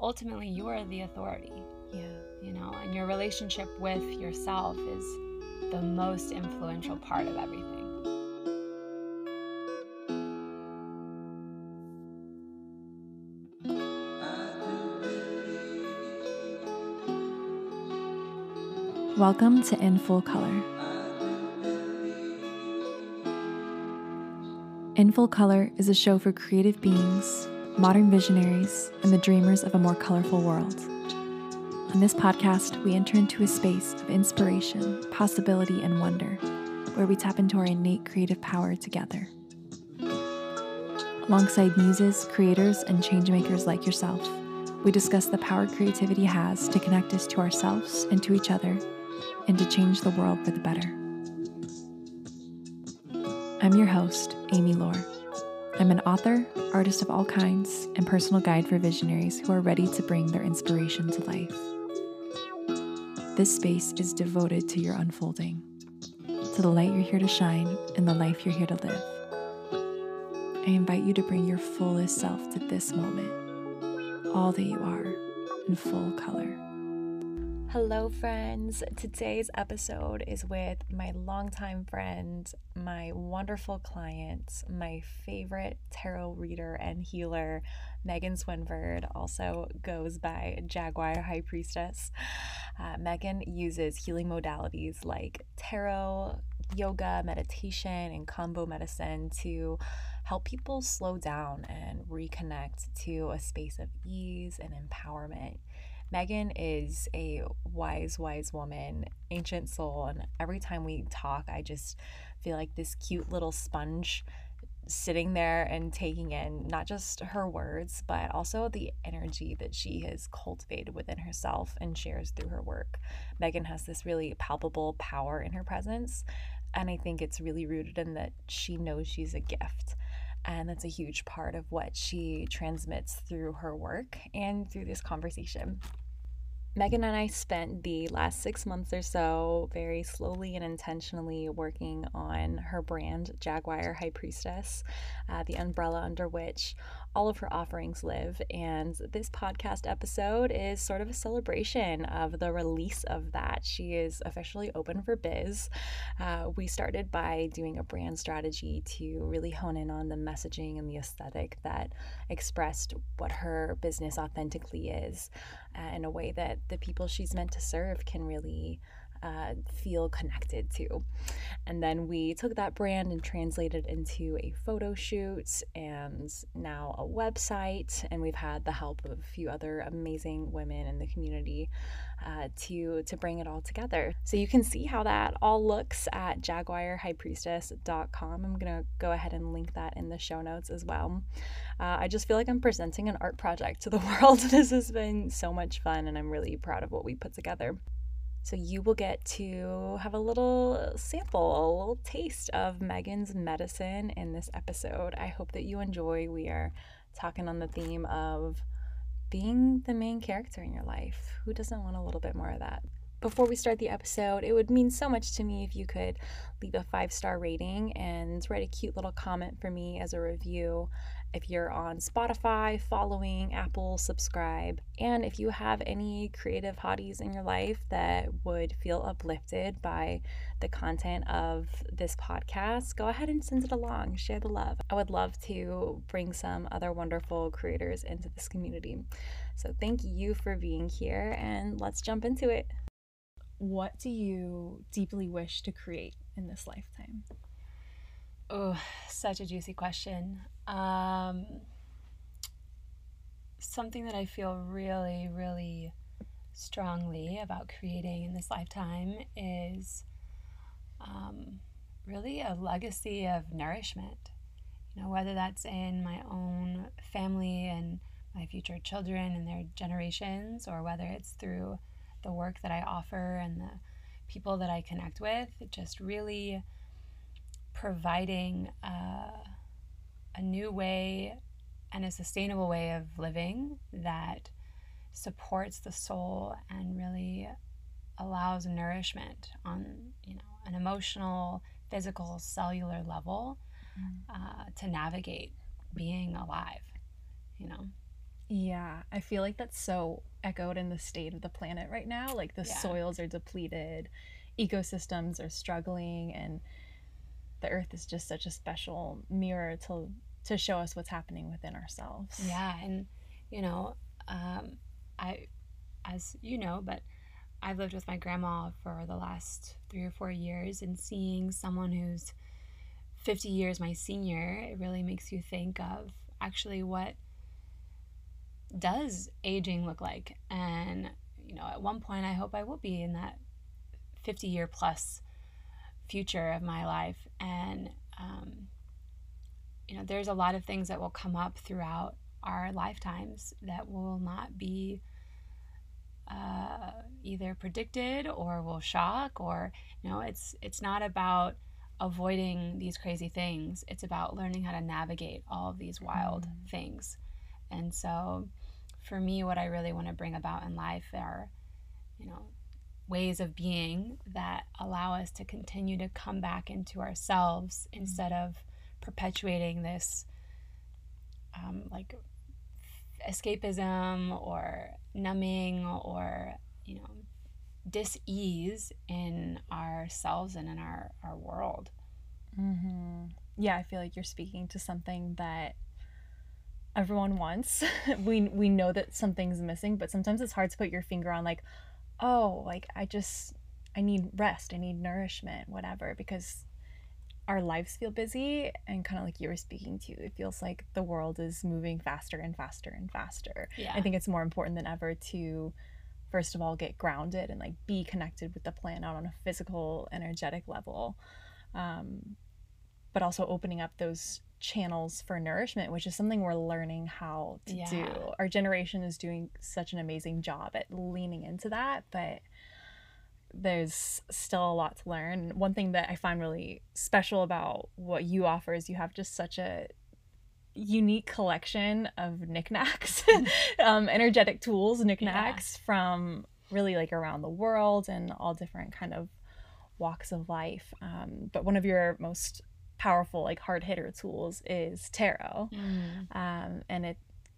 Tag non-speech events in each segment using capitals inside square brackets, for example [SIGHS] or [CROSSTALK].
ultimately you are the authority. Yeah. You know, and your relationship with yourself is the most influential part of everything. Welcome to In Full Color. In Full Color is a show for creative beings, modern visionaries, and the dreamers of a more colorful world. On this podcast, we enter into a space of inspiration, possibility, and wonder, where we tap into our innate creative power together. Alongside muses, creators, and changemakers like yourself, we discuss the power creativity has to connect us to ourselves and to each other and to change the world for the better. I'm your host, Amy Lore. I'm an author, artist of all kinds, and personal guide for visionaries who are ready to bring their inspiration to life. This space is devoted to your unfolding, to the light you're here to shine, and the life you're here to live. I invite you to bring your fullest self to this moment, all that you are, in full color. Hello, friends. Today's episode is with my longtime friend, my wonderful client, my favorite tarot reader and healer, Megan Swinford, also goes by Jaguar High Priestess. Uh, Megan uses healing modalities like tarot, yoga, meditation, and Kambo medicine to help people slow down and reconnect to a space of ease and empowerment. Megan is a wise, wise woman, ancient soul. And every time we talk, I just feel like this cute little sponge sitting there and taking in not just her words, but also the energy that she has cultivated within herself and shares through her work. Megan has this really palpable power in her presence. And I think it's really rooted in that she knows she's a gift. And that's a huge part of what she transmits through her work and through this conversation. Megan and I spent the last six months or so very slowly and intentionally working on her brand, Jaguar High Priestess, uh, the umbrella under which all of her offerings live. And this podcast episode is sort of a celebration of the release of that. She is officially open for biz. Uh, we started by doing a brand strategy to really hone in on the messaging and the aesthetic that expressed what her business authentically is uh, in a way that the people she's meant to serve can really uh, feel connected to. And then we took that brand and translated into a photo shoot and now a website. And we've had the help of a few other amazing women in the community uh, to, to bring it all together. So you can see how that all looks at jaguarhighpriestess.com. I'm to go ahead and link that in the show notes as well. Uh, I just feel like I'm presenting an art project to the [LAUGHS] world. this has been so much fun, and I'm really proud of what we put together. So you will get to have a little sample, a little taste of Megan's medicine in this episode. I hope that you enjoy. We are talking on the theme of being the main character in your life. Who doesn't want a little bit more of that? Before we start the episode, it would mean so much to me if you could leave a five star rating and write a cute little comment for me as a review. If you're on Spotify, following, Apple, subscribe. And if you have any creative hotties in your life that would feel uplifted by the content of this podcast, go ahead and send it along. Share the love. I would love to bring some other wonderful creators into this community. So thank you for being here, and let's jump into it. What do you deeply wish to create in this lifetime? Oh, such a juicy question. Um, something that I feel really, really strongly about creating in this lifetime is um, really a legacy of nourishment. You know, whether that's in my own family and my future children and their generations, or whether it's through the work that I offer and the people that I connect with, just really providing uh, a new way and a sustainable way of living that supports the soul and really allows nourishment on you know an emotional physical cellular level mm. uh, to navigate being alive you know Yeah, I feel like that's so echoed in the state of the planet right now. Like the Yeah. soils are depleted, ecosystems are struggling, and the earth is just such a special mirror to to show us what's happening within ourselves. Yeah, and you know, um, I, as you know, but I've lived with my grandma for the last three or four years, and seeing someone who's 50 years my senior, it really makes you think of actually what does aging look like. And, you know, at one point, I hope I will be in that 50 year plus future of my life. And, um, you know, there's a lot of things that will come up throughout our lifetimes that will not be uh, either predicted or will shock or you know it's it's not about avoiding these crazy things. It's about learning how to navigate all of these wild Mm. things. And so for me what i really want to bring about in life are you know ways of being that allow us to continue to come back into ourselves instead of perpetuating this um, like escapism or numbing or you know dis-ease in ourselves and in our, our world hmm Yeah, I feel like you're speaking to something that everyone wants. [LAUGHS] we we know that something's missing, but sometimes it's hard to put your finger on like, oh, like I just I need rest, I need nourishment, whatever, because our lives feel busy and kind of like you were speaking to, it feels like the world is moving faster and faster and faster. yeah I think it's more important than ever to first of all get grounded and like be connected with the planet on a physical energetic level um, but also opening up those channels for nourishment which is something we're learning how to Yeah. do our generation is doing such an amazing job at leaning into that but there's still a lot to learn one thing that i find really special about what you offer is you have just such a unique collection of knickknacks, [LAUGHS] um, energetic tools, knickknacks from really like around the world and all different kind of walks of life. Um, but one of your most powerful, like hard hitter tools is tarot, Mm. um, and it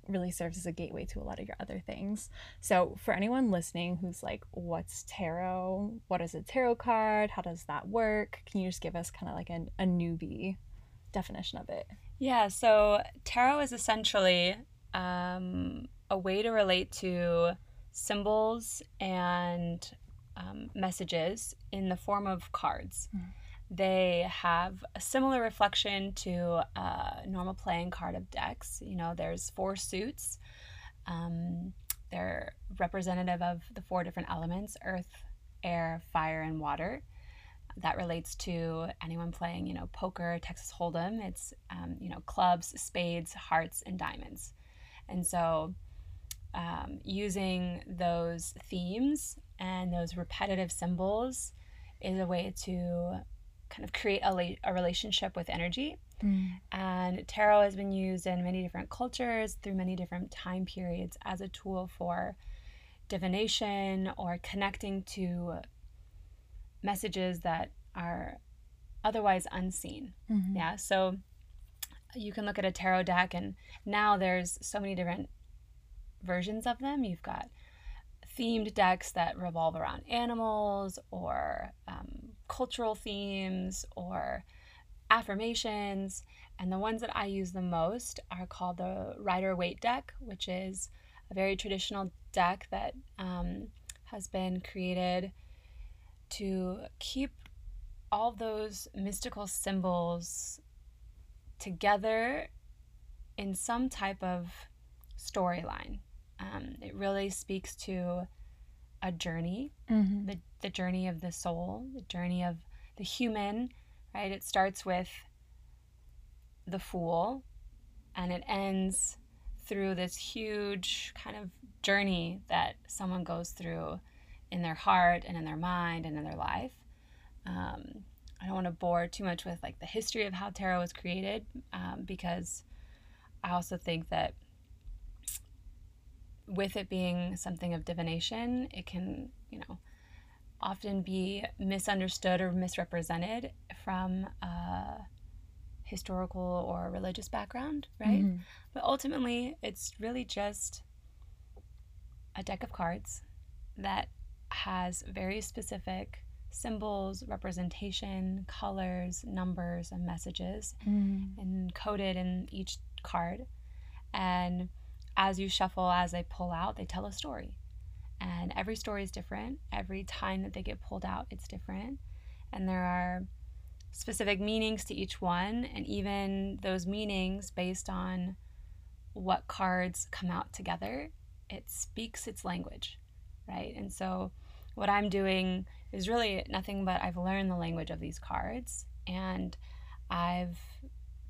really serves as a gateway to a lot of your other things. So for anyone listening who's like, "What's tarot? What is a tarot card? How does that work?" Can you just give us kind of like an, a newbie definition of it? Yeah, so tarot is essentially um, a way to relate to symbols and um, messages in the form of cards. Mm. They have a similar reflection to a normal playing card of decks. You know, there's four suits. Um, they're representative of the four different elements earth, air, fire, and water that relates to anyone playing, you know, poker, Texas Hold'em. It's, um, you know, clubs, spades, hearts, and diamonds. And so, um, using those themes and those repetitive symbols is a way to kind of create a, la- a relationship with energy. And tarot has been used in many different cultures through many different time periods as a tool for divination or connecting to messages that are otherwise unseen. Mhm. Yeah, so you can look at a tarot deck, and now there's so many different versions of them. You've got themed decks that revolve around animals or um, cultural themes or affirmations. And the ones that I use the most are called the Rider Waite deck, which is a very traditional deck that um, has been created to keep all those mystical symbols together in some type of storyline. Um, it really speaks to a journey, Mhm. the, the journey of the soul, the journey of the human, right? It starts with the fool and it ends through this huge kind of journey that someone goes through in their heart and in their mind and in their life. Um, I don't want to bore too much with like the history of how tarot was created um, because I also think that with it being something of divination, it can, you know, often be misunderstood or misrepresented from a historical or religious background, right? Mhm. But ultimately, it's really just a deck of cards that has very specific symbols, representation, colors, numbers, and messages Mm. encoded in each card. And as you shuffle, as they pull out, they tell a story. And every story is different. Every time that they get pulled out, it's different. And there are specific meanings to each one, and even those meanings based on what cards come out together, it speaks its language, right? And so, what I'm doing is really nothing but I've learned the language of these cards, and I've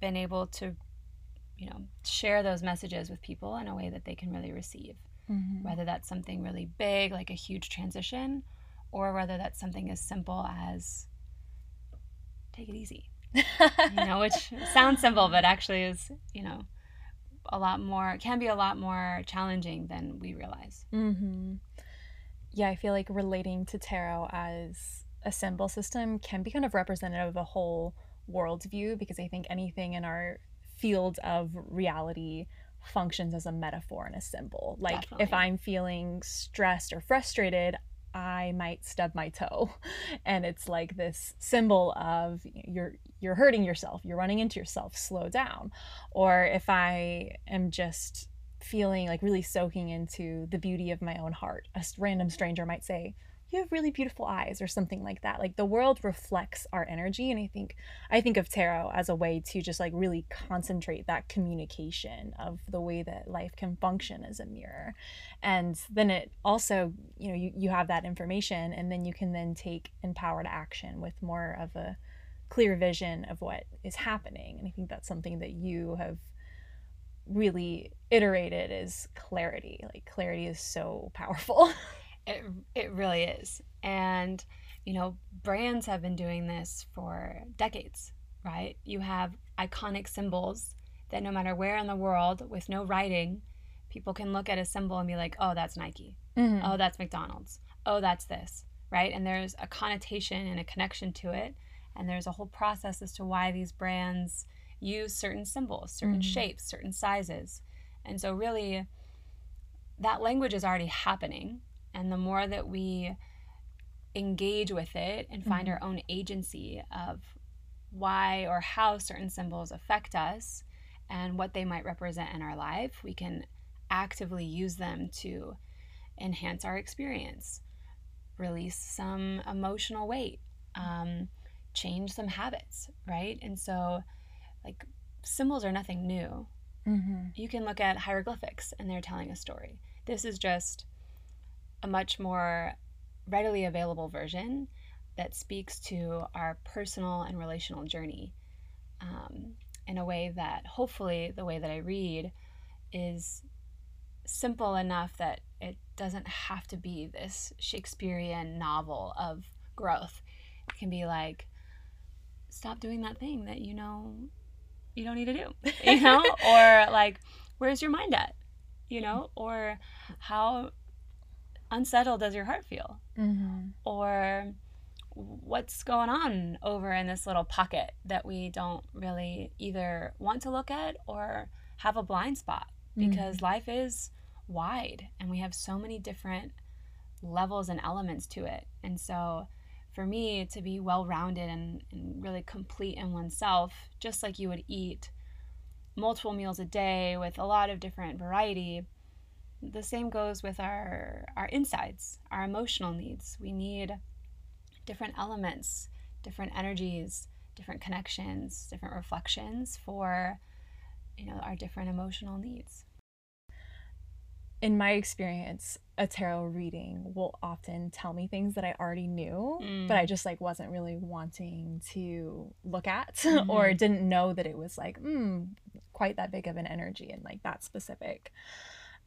been able to, you know, share those messages with people in a way that they can really receive Mhm. whether that's something really big, like a huge transition, or whether that's something as simple as take it easy, you know, [LAUGHS] which sounds simple, but actually is, you know, a lot more, can be a lot more challenging than we realize. hmm Yeah, I feel like relating to tarot as a symbol system can be kind of representative of a whole worldview because I think anything in our field of reality functions as a metaphor and a symbol. Like if I'm feeling stressed or frustrated, I might stub my toe. [LAUGHS] And it's like this symbol of you're you're hurting yourself, you're running into yourself, slow down. Or if I am just feeling like really soaking into the beauty of my own heart. a random stranger might say, "You have really beautiful eyes," or something like that. Like the world reflects our energy, and I think I think of tarot as a way to just like really concentrate that communication of the way that life can function as a mirror. And then it also, you know, you, you have that information, and then you can then take empowered action with more of a clear vision of what is happening. And I think that's something that you have really iterated is clarity. Like clarity is so powerful. [LAUGHS] It, it really is. And, you know, brands have been doing this for decades, right? You have iconic symbols that no matter where in the world with no writing, people can look at a symbol and be like, oh, that's Nike. Mhm. oh, that's McDonald's. Oh, that's this, right? And there's a connotation and a connection to it. And there's a whole process as to why these brands use certain symbols, certain Mhm. shapes, certain sizes. And so, really, that language is already happening. And the more that we engage with it and find Mhm. our own agency of why or how certain symbols affect us and what they might represent in our life, we can actively use them to enhance our experience, release some emotional weight, um, change some habits, right? And so, like, symbols are nothing new. Mhm. You can look at hieroglyphics and they're telling a story. This is just a much more readily available version that speaks to our personal and relational journey. Um, in a way that hopefully the way that I read is simple enough that it doesn't have to be this Shakespearean novel of growth. It can be like, stop doing that thing that you know you don't need to do, you know, [LAUGHS] or like, where's your mind at, you know, or how unsettled does your heart feel, Mhm. or what's going on over in this little pocket that we don't really either want to look at or have a blind spot because life is wide and we have so many different levels and elements to it. And so, for me to be well rounded and, and really complete in oneself, just like you would eat multiple meals a day with a lot of different variety, the same goes with our, our insides, our emotional needs. We need different elements, different energies, different connections, different reflections for you know our different emotional needs. in my experience, a tarot reading will often tell me things that I already knew, Mm. but I just like wasn't really wanting to look at Mhm. [LAUGHS] or didn't know that it was like, mm, quite that big of an energy and like that specific.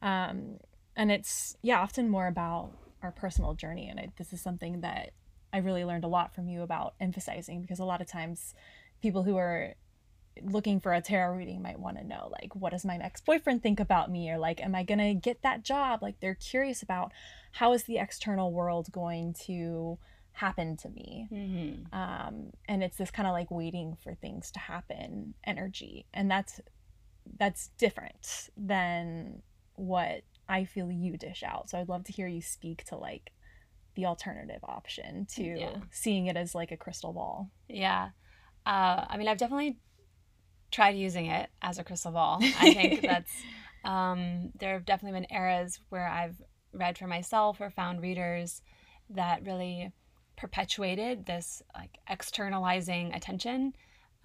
Um, and it's yeah, often more about our personal journey, and I, this is something that I really learned a lot from you about emphasizing because a lot of times people who are looking for a tarot reading might want to know like what does my ex-boyfriend think about me or like am i going to get that job like they're curious about how is the external world going to happen to me. Mm-hmm. Um, and it's this kind of like waiting for things to happen energy. And that's that's different than what I feel you dish out. So I'd love to hear you speak to like the alternative option to Yeah. seeing it as like a crystal ball. Yeah. Uh, I mean, I've definitely tried using it as a crystal ball. [LAUGHS] I think that's, um, there have definitely been eras where I've read for myself or found readers that really perpetuated this like externalizing attention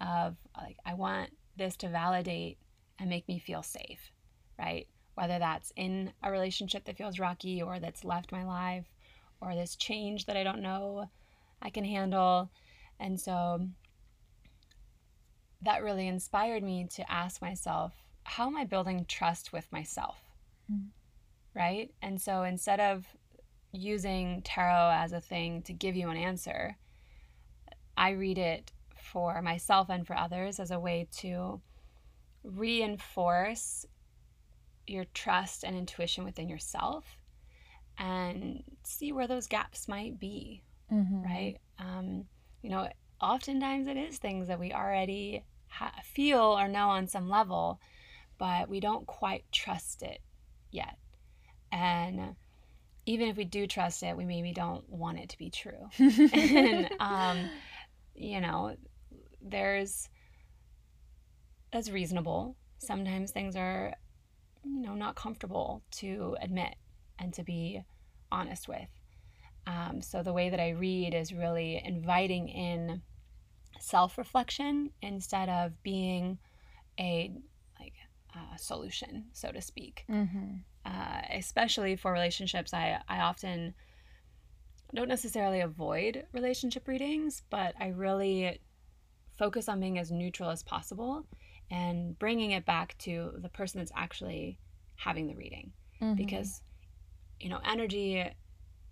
of like, I want this to validate and make me feel safe, right? Whether that's in a relationship that feels rocky or that's left my life or this change that I don't know I can handle. And so that really inspired me to ask myself, how am I building trust with myself? Mm. Right? And so instead of using tarot as a thing to give you an answer, I read it for myself and for others as a way to reinforce your trust and intuition within yourself and see where those gaps might be Mm-hmm. right? Um, you know, oftentimes it is things that we already ha- feel or know on some level, but we don't quite trust it yet. And even if we do trust it, we maybe don't want it to be true. [LAUGHS] and, um, you know, there's, that's reasonable. Sometimes things are, you know, not comfortable to admit and to be honest with. Um, so the way that I read is really inviting in self-reflection instead of being a like uh, solution, so to speak. mm-hmm. Uh, especially for relationships, I I often don't necessarily avoid relationship readings, but I really focus on being as neutral as possible and bringing it back to the person that's actually having the reading. Mm-hmm. because you know energy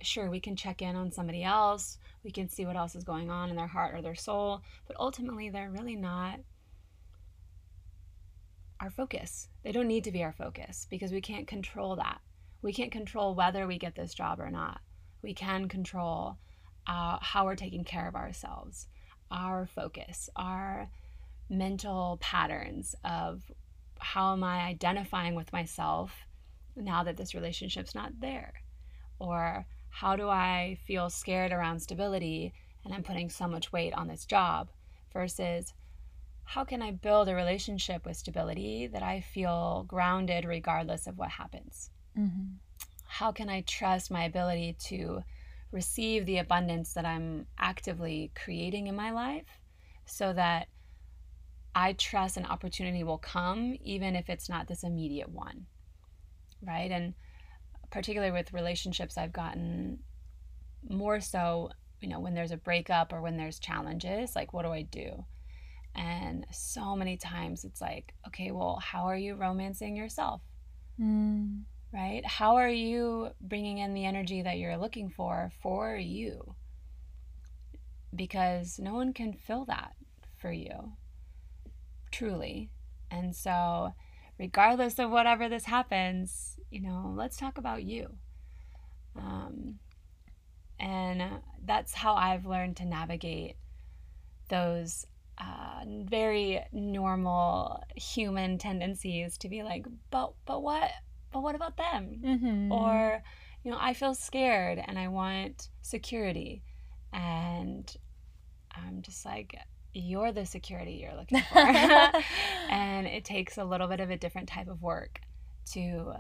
sure we can check in on somebody else we can see what else is going on in their heart or their soul but ultimately they're really not our focus. They don't need to be our focus because we can't control that. We can't control whether we get this job or not. We can control uh, how we're taking care of ourselves our focus our mental patterns of how am i identifying with myself now that this relationship's not there? Or how do I feel scared around stability and I'm putting so much weight on this job? Versus how can I build a relationship with stability that I feel grounded regardless of what happens? Mm-hmm. How can I trust my ability to receive the abundance that I'm actively creating in my life so that I trust an opportunity will come even if it's not this immediate one? right? And particularly with relationships, I've gotten more so, you know, when there's a breakup or when there's challenges, like, what do I do? And so many times it's like, okay, well, how are you romancing yourself, Mm. right? How are you bringing in the energy that you're looking for for you? Because no one can fill that for you, truly. And so, regardless of whatever this happens, you know, let's talk about you. Um, and that's how I've learned to navigate those uh, very normal human tendencies to be like, but but what, but what about them? Mm-hmm. Or, you know, I feel scared and I want security, and I'm just like, you're the security you're [LAUGHS] looking for. [LAUGHS] and it takes a little bit of a different type of work to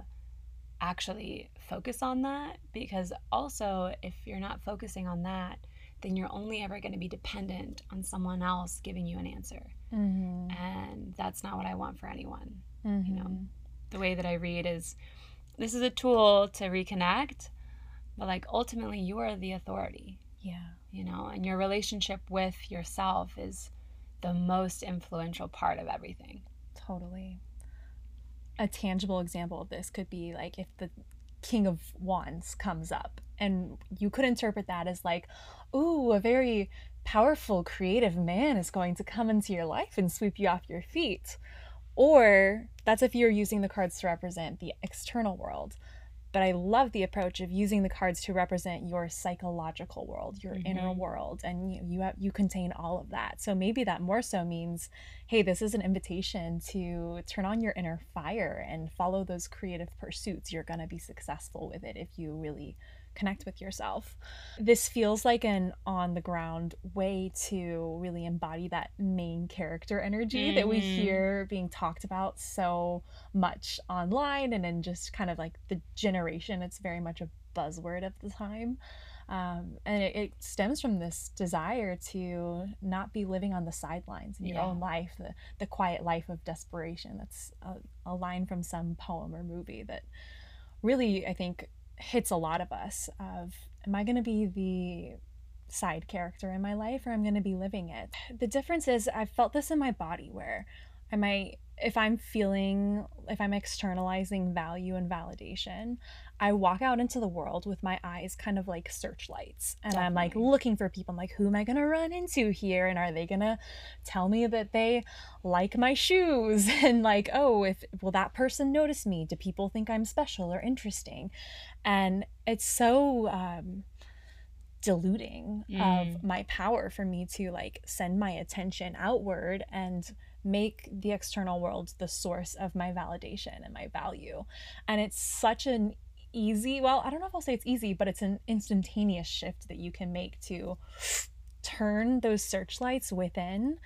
actually focus on that because also if you're not focusing on that then you're only ever going to be dependent on someone else giving you an answer mm-hmm. and that's not what i want for anyone Mm-hmm. know. the way that i read is this is a tool to reconnect but like ultimately you are the authority Yeah. You know and your relationship with yourself is the most influential part of everything Totally. A tangible example of this could be like if the King of Wands comes up, and you could interpret that as like, ooh, a very powerful, creative man is going to come into your life and sweep you off your feet. Or that's if you're using the cards to represent the external world. But I love the approach of using the cards to represent your psychological world, your mm-hmm. inner world, and you you, have, you contain all of that. So maybe that more so means, hey, this is an invitation to turn on your inner fire and follow those creative pursuits. You're gonna be successful with it if you really connect with yourself. This feels like an on the ground way to really embody that main character energy mm-hmm. that we mm-hmm. hear being talked about so much online and in just kind of like the generation. It's very much a buzzword of the time. Um, and it, it, stems from this desire to not be living on the sidelines in your yeah. own life, the, the quiet life of desperation. That's a, a line from some poem or movie that really, I think, hits a lot of us of am I going to be the side character in my life or I'm going to be living it. The difference is I've felt this in my body where I might if I'm feeling if I'm externalizing value and validation, I walk out into the world with my eyes kind of like searchlights and Definitely. I'm like looking for people. I'm like, who am I going to run into here? And are they going to tell me that they like my shoes? [LAUGHS] And like, oh, if will that person notice me? Do people think I'm special or interesting? And it's so, um, diluting mm. of my power for me to like send my attention outward and make the external world the source of my validation and my value. And it's such an easy, well, I don't know if I'll say it's easy, but it's an instantaneous shift that you can make to turn those searchlights within,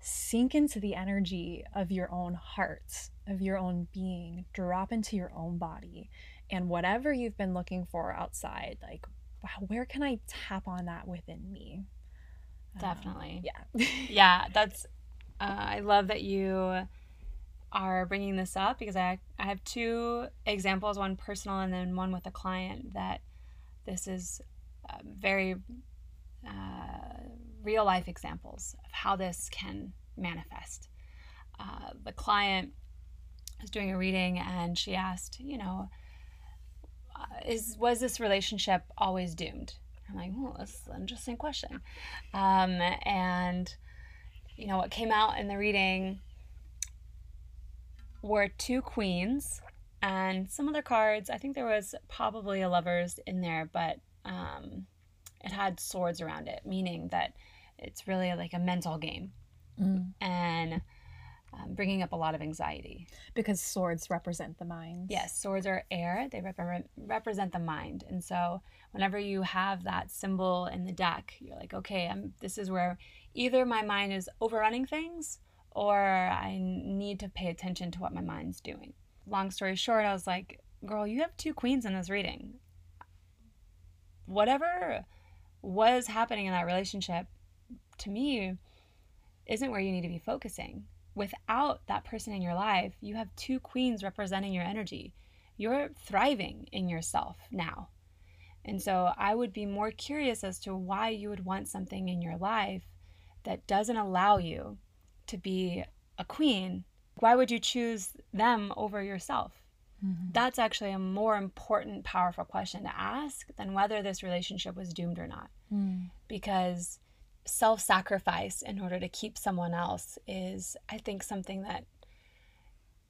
sink into the energy of your own heart, of your own being, drop into your own body. And whatever you've been looking for outside, like, wow, where can I tap on that within me? Definitely. Um, yeah. [LAUGHS] yeah, that's uh, I love that you are bringing this up because I, I have two examples one personal and then one with a client that this is uh, very uh, real life examples of how this can manifest. Uh, the client was doing a reading and she asked, you know, uh, is was this relationship always doomed? I'm like, well, that's an interesting question. Um, and you know, what came out in the reading were two queens and some other cards. I think there was probably a lovers in there, but um, it had swords around it, meaning that it's really like a mental game mm. and um, bringing up a lot of anxiety. Because swords represent the mind. Yes, swords are air, they rep- represent the mind. And so whenever you have that symbol in the deck, you're like, okay, I'm, this is where either my mind is overrunning things or I need to pay attention to what my mind's doing. Long story short, I was like, girl, you have two queens in this reading. Whatever was happening in that relationship, to me, isn't where you need to be focusing. Without that person in your life, you have two queens representing your energy. You're thriving in yourself now. And so I would be more curious as to why you would want something in your life that doesn't allow you to be a queen, why would you choose them over yourself? Mm-hmm. That's actually a more important, powerful question to ask than whether this relationship was doomed or not. Mm. Because self sacrifice in order to keep someone else is, I think, something that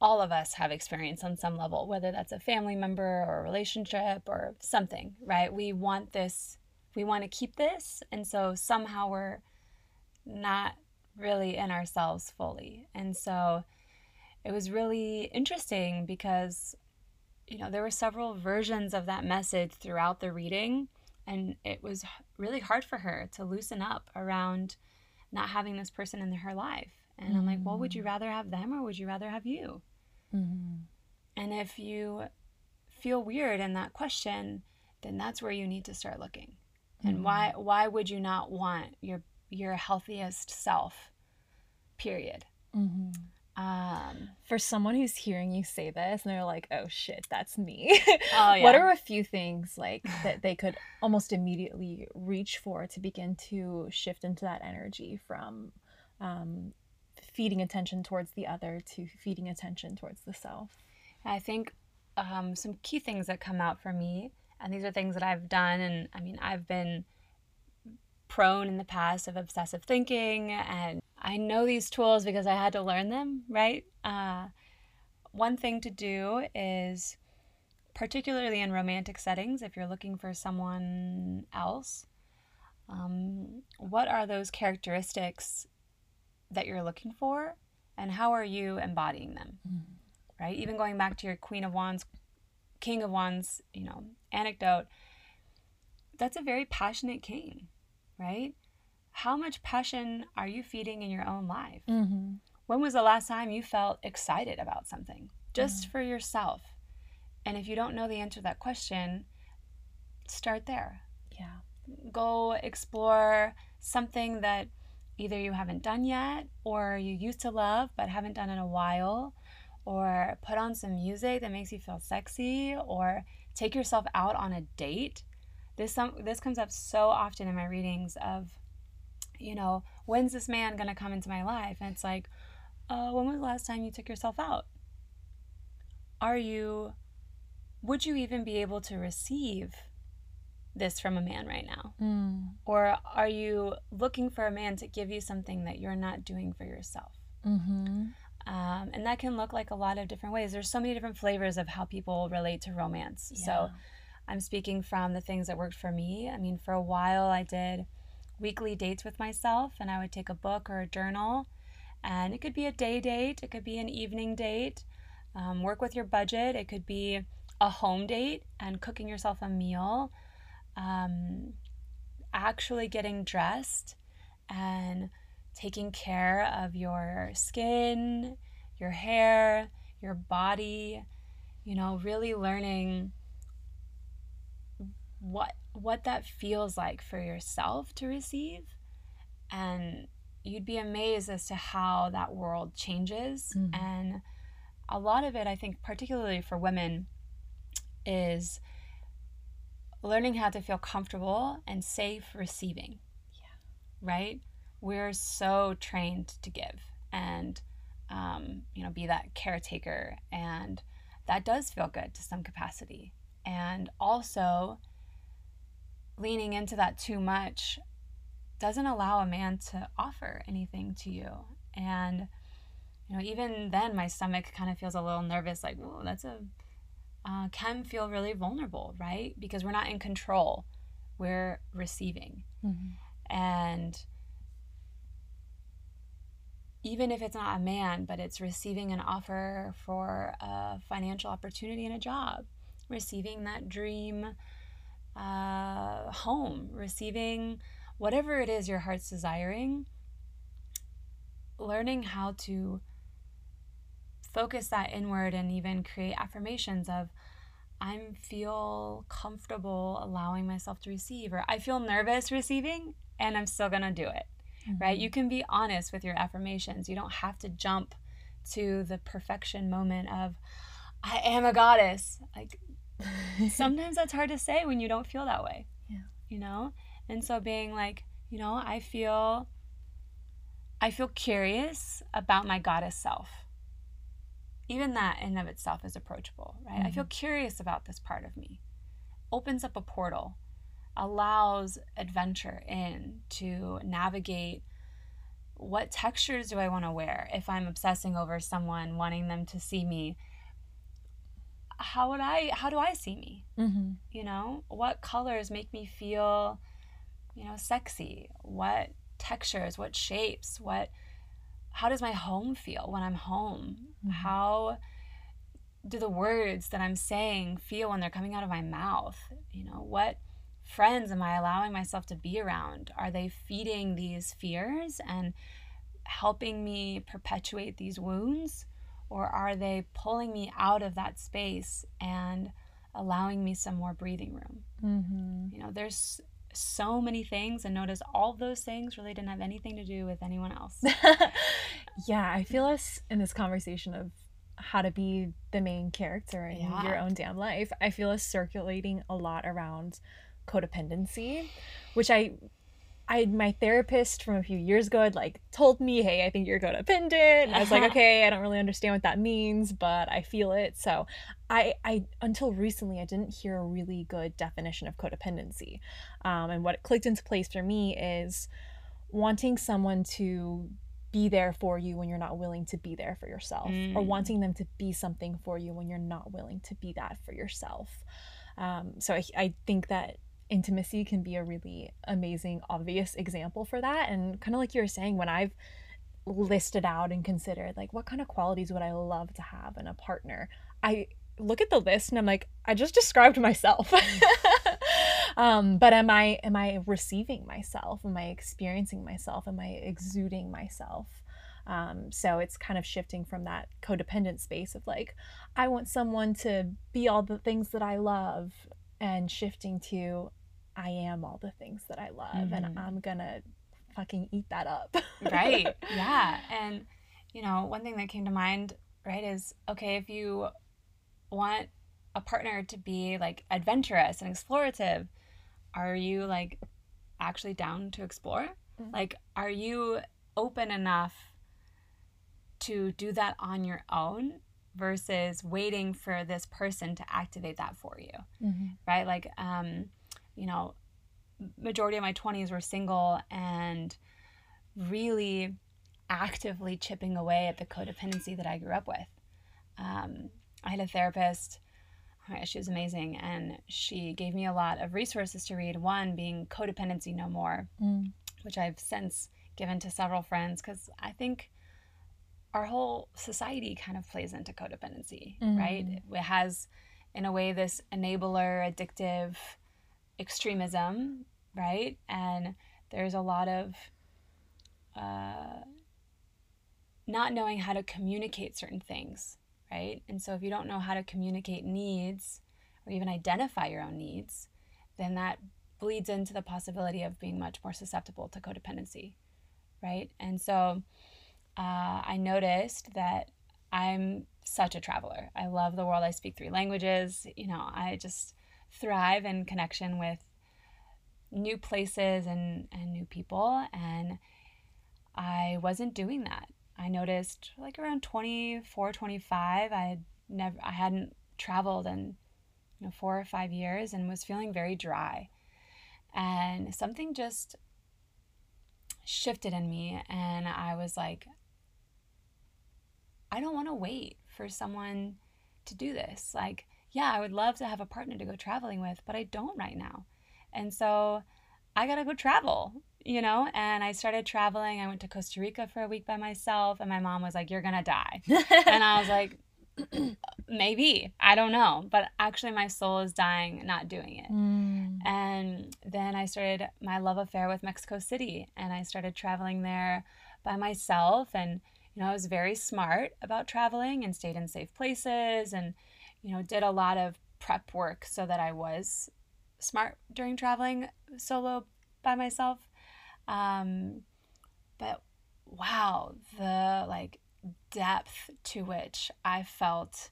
all of us have experienced on some level, whether that's a family member or a relationship or something, right? We want this, we want to keep this. And so somehow we're not really in ourselves fully. And so it was really interesting because, you know, there were several versions of that message throughout the reading. And it was really hard for her to loosen up around not having this person in her life. And mm-hmm. I'm like, well, would you mm. rather have them or would you rather have you? Mm-hmm. And if you feel weird in that question, then that's where you need to start looking. And why why would you not want your your healthiest self, period. Mm-hmm. Um, For someone who's hearing you say this and they're like, oh shit, that's me. [LAUGHS] Oh, yeah. what are a few things like that they could almost immediately reach for to begin to shift into that energy from um, feeding attention towards the other to feeding attention towards the self? I think um, some key things that come out for me, and these are things that I've done, and I mean, I've been prone in the past of obsessive thinking, and I know these tools because I had to learn them, right? Uh, one thing to do is particularly in romantic settings, if you're looking for someone else, um, what are those characteristics that you're looking for, and how are you embodying them? Mm. Right? Even going back to your Queen of Wands, King of Wands, you know, anecdote, that's a very passionate king, right? How much passion are you feeding in your own life? Mm-hmm. When was the last time you felt excited about something just mm. for yourself? And if you don't know the answer to that question, start there. Yeah. Go explore something that either you haven't done yet or you used to love but haven't done in a while or put on some music that makes you feel sexy or take yourself out on a date. This some this comes up so often in my readings of you know, when's this man going to come into my life? And it's like, uh, when was the last time you took yourself out? Are you would you even be able to receive this from a man right now? Mm. Or are you looking for a man to give you something that you're not doing for yourself? Mm-hmm. Um, and that can look like a lot of different ways. There's so many different flavors of how people relate to romance. Yeah. So I'm speaking from the things that worked for me. I mean, for a while, I did weekly dates with myself, and I would take a book or a journal. And it could be a day date, it could be an evening date. Um, work with your budget. It could be a home date and cooking yourself a meal, um, actually getting dressed and taking care of your skin, your hair, your body, you know, really learning what what that feels like for yourself to receive and you'd be amazed as to how that world changes mm-hmm. and a lot of it i think particularly for women is learning how to feel comfortable and safe receiving. Yeah. Right? We're so trained to give and, um, you know, be that caretaker. And that does feel good to some capacity. And also, leaning into that too much doesn't allow a man to offer anything to you. And, you know, even then, my stomach kind of feels a little nervous like, oh, that's a uh, can feel really vulnerable, right? Because we're not in control, we're receiving. Mm-hmm. And even if it's not a man, but it's receiving an offer for a financial opportunity and a job, receiving that dream uh, home, receiving whatever it is your heart's desiring, learning how to focus that inward and even create affirmations of I feel comfortable allowing myself to receive or I feel nervous receiving and I'm still going to do it. Mm-hmm. Right? You can be honest with your affirmations. You don't have to jump to the perfection moment of I am a goddess. Like [LAUGHS] sometimes that's hard to say when you don't feel that way. Yeah. You know? And so being like, you know, I feel I feel curious about my goddess self even that in of itself is approachable, right? Mm-hmm. I feel mm-hmm. curious about this part of me. Opens up a portal, allows adventure in to navigate what textures do I want to wear if I'm obsessing over someone, wanting them to see me. How would I how do I see me? Mm-hmm. You know, what colors make me feel, you know, sexy? What textures, what shapes, what how does my home feel when I'm home? Mm-hmm. How do the words that I'm saying feel when they're coming out of my mouth? You know, what friends am I allowing myself to be around? Are they feeding these fears and helping me perpetuate these wounds? Or are they pulling me out of that space and allowing me some more breathing room? Mm-hmm. You know, there's so many things and notice all those things really didn't have anything to do with anyone else. [LAUGHS] yeah, I feel us in this conversation of how to be the main character in yeah. your own damn life. I feel us circulating a lot around codependency, which I I my therapist from a few years ago had like told me, "Hey, I think you're codependent." And I was like, "Okay, I don't really understand what that means, but I feel it." So, I I until recently I didn't hear a really good definition of codependency, um, and what clicked into place for me is wanting someone to be there for you when you're not willing to be there for yourself or Mm. wanting them to be something for you when you're not willing to be that for yourself um, so I, I think that intimacy can be a really amazing obvious example for that. And kind of like you were saying when i've listed out and considered like what kind of qualities would i love to have in a partner i look at the list and i'm like i just described myself. [LAUGHS] Um, but am i am i receiving myself? Am i experiencing myself? Am i exuding myself? Um, so it's kind of shifting from that codependent space of like i want someone to be all the things that i love and shifting to i am all the things that i love Mhm. and i'm gonna fucking eat that up right [LAUGHS] yeah and you know one thing that came to mind right is okay if you want a partner to be like adventurous and explorative are you like actually down to explore Mhm. like are you open enough to do that on your own versus waiting for this person to activate that for you Mhm. right? Like, um, you know, majority of my 20s were single and really actively chipping away at the codependency that I grew up with. Um, I had a therapist. oh gosh, She was amazing, and she gave me a lot of resources to read. One being Codependency No More, Mm. which I've since given to several friends because I think our whole society kind of plays into codependency, right? Mhm. It has, in a way, this enabler, addictive extremism, right? And there's a lot of uh, not knowing how to communicate certain things, right? And so if you don't know how to communicate needs or even identify your own needs, then that bleeds into the possibility of being much more susceptible to codependency, right? And so uh, I noticed that I'm such a traveler. I love the world. I speak three languages. You know, I just thrive in connection with new places and, and new people. And I wasn't doing that. I noticed like around 24, 25, I had never, I hadn't traveled in you know, four or five years and was feeling very dry. And something just shifted in me. And I was like, I don't want to wait for someone to do this. Like, yeah, I would love to have a partner to go traveling with, but I don't right now. And so I got to go travel, you know? And I started traveling. I went to Costa Rica for a week by myself, and my mom was like, You're going to die. [LAUGHS] and I was like, [CLEARS THROAT] Maybe. I don't know. But actually, my soul is dying not doing it. Mm. And then I started my love affair with Mexico City and I started traveling there by myself. And, you know, I was very smart about traveling and stayed in safe places and, you know, did a lot of prep work so that I was smart during traveling solo by myself. Um, but wow, the like depth to which I felt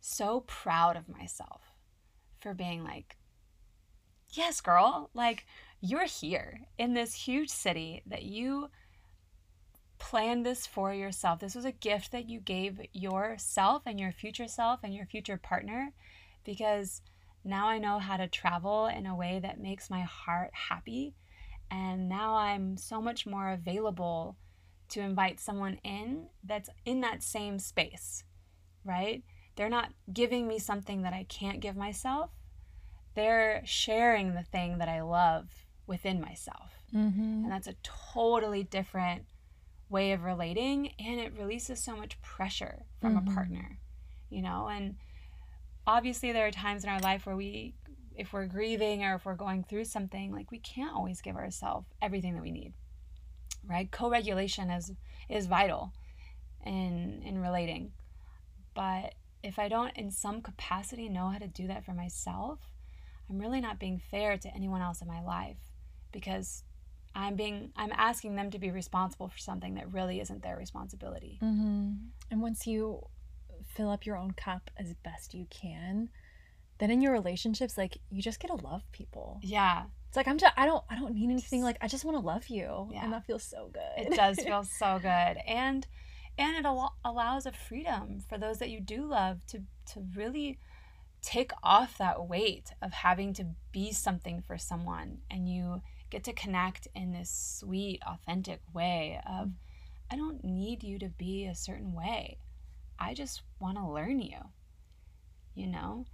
so proud of myself for being like, yes, girl, like you're here in this huge city that you planned this for yourself. This was a gift that you gave yourself and your future self and your future partner because now I know how to travel in a way that makes my heart happy. And now I'm so much more available to invite someone in that's in that same space, right? They're not giving me something that I can't give myself they're sharing the thing that I love within myself. Mm-hmm. And that's a totally different way of relating. And it releases so much pressure from Mhm. a partner, you know? And obviously, there are times in our life where we, if we're grieving or if we're going through something, like we can't always give ourselves everything that we need, right? Co regulation is, is vital in, in relating. But if I don't, in some capacity, know how to do that for myself, I'm really not being fair to anyone else in my life because I'm being I'm asking them to be responsible for something that really isn't their responsibility. Mm-hmm. And once you fill up your own cup as best you can, then in your relationships, like you just get to love people. Yeah, It's like I'm just I don't I don't need anything. Like I just want to love you, Yeah. and that feels so good. it does feel [LAUGHS] so good, and and it al- allows a freedom for those that you do love to to really take off that weight of having to be something for someone, and you get to connect in this sweet, authentic way of I don't need you to be a certain way. I just want to learn you. You know,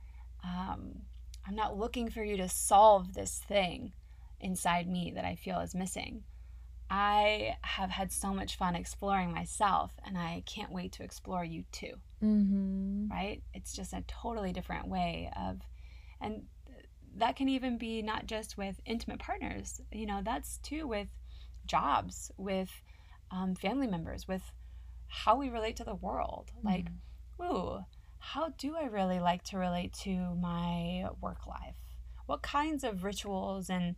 um, I'm not looking for you to solve this thing inside me that I feel is missing. I have had so much fun exploring myself, and I can't wait to explore you too. Mm-hmm. Right? It's just a totally different way of, and that can even be not just with intimate partners, you know, that's too with jobs, with um, family members, with how we relate to the world. Like, ooh, how do I really like to relate to my work life? What kinds of rituals and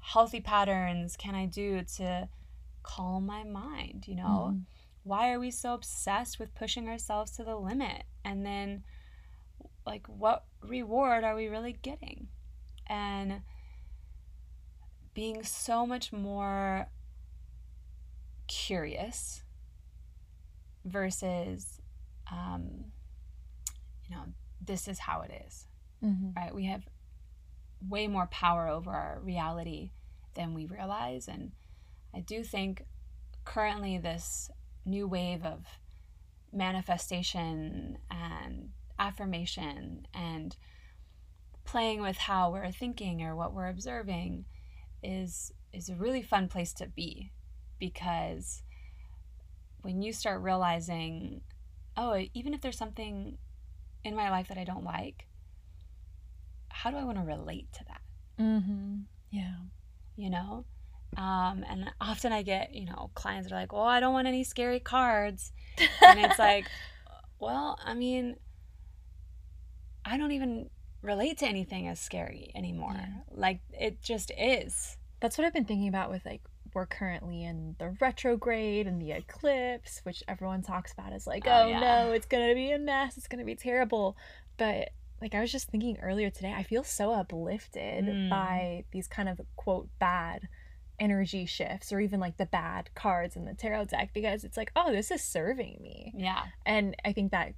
healthy patterns can I do to calm my mind? You know, Mhm. why are we so obsessed with pushing ourselves to the limit? And then, like, what reward are we really getting? And being so much more curious versus, um, you know, this is how it is Mm-hmm. right? We have way more power over our reality than we realize. And I do think currently this new wave of manifestation and affirmation and playing with how we're thinking or what we're observing is is a really fun place to be because when you start realizing oh even if there's something in my life that I don't like how do I want to relate to that? Mm-hmm. Yeah. You know? Um, and often I get, you know, clients are like, well, I don't want any scary cards. And it's like, [LAUGHS] well, I mean, I don't even relate to anything as scary anymore. Yeah. Like, it just is. That's what I've been thinking about with like we're currently in the retrograde and the eclipse, which everyone talks about as like, Oh, oh, yeah. no, it's gonna be a mess, it's gonna be terrible. But like I was just thinking earlier today, I feel so uplifted Mm. by these kind of quote bad energy shifts or even like the bad cards in the tarot deck because it's like, oh, this is serving me. Yeah. And I think that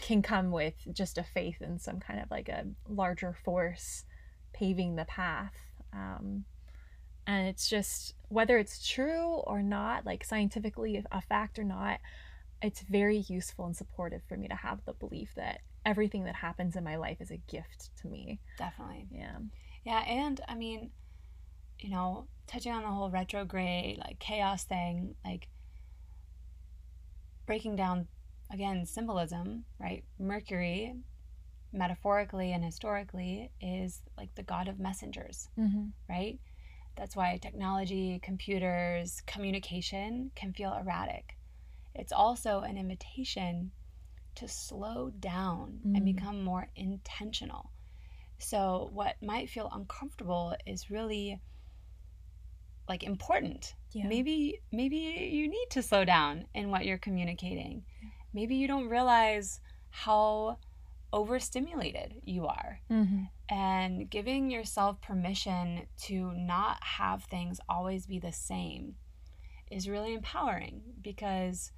can come with just a faith in some kind of like a larger force paving the path. Um, and it's just whether it's true or not, like scientifically a fact or not, it's very useful and supportive for me to have the belief that everything that happens in my life is a gift to me. Definitely. Yeah. Yeah, and I mean, you know, touching on the whole retrograde, like chaos thing, like breaking down again symbolism, right? Mercury, metaphorically and historically, is like the god of messengers, Mm-hmm. right? That's why technology, computers, communication can feel erratic. It's also an invitation to slow down and Mm. become more intentional. So, what might feel uncomfortable is really like important. Yeah. Maybe maybe you need to slow down in what you're communicating. Maybe you don't realize how overstimulated you are Mm-hmm. and giving yourself permission to not have things always be the same is really empowering because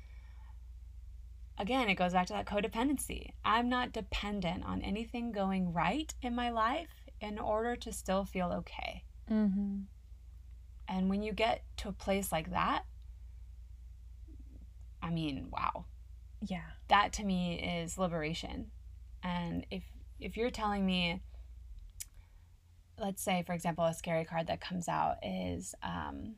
again it goes back to that codependency i'm not dependent on anything going right in my life in order to still feel okay Mm-hmm. and when you get to a place like that i mean wow Yeah. that to me is liberation and if if you're telling me let's say for example a scary card that comes out is um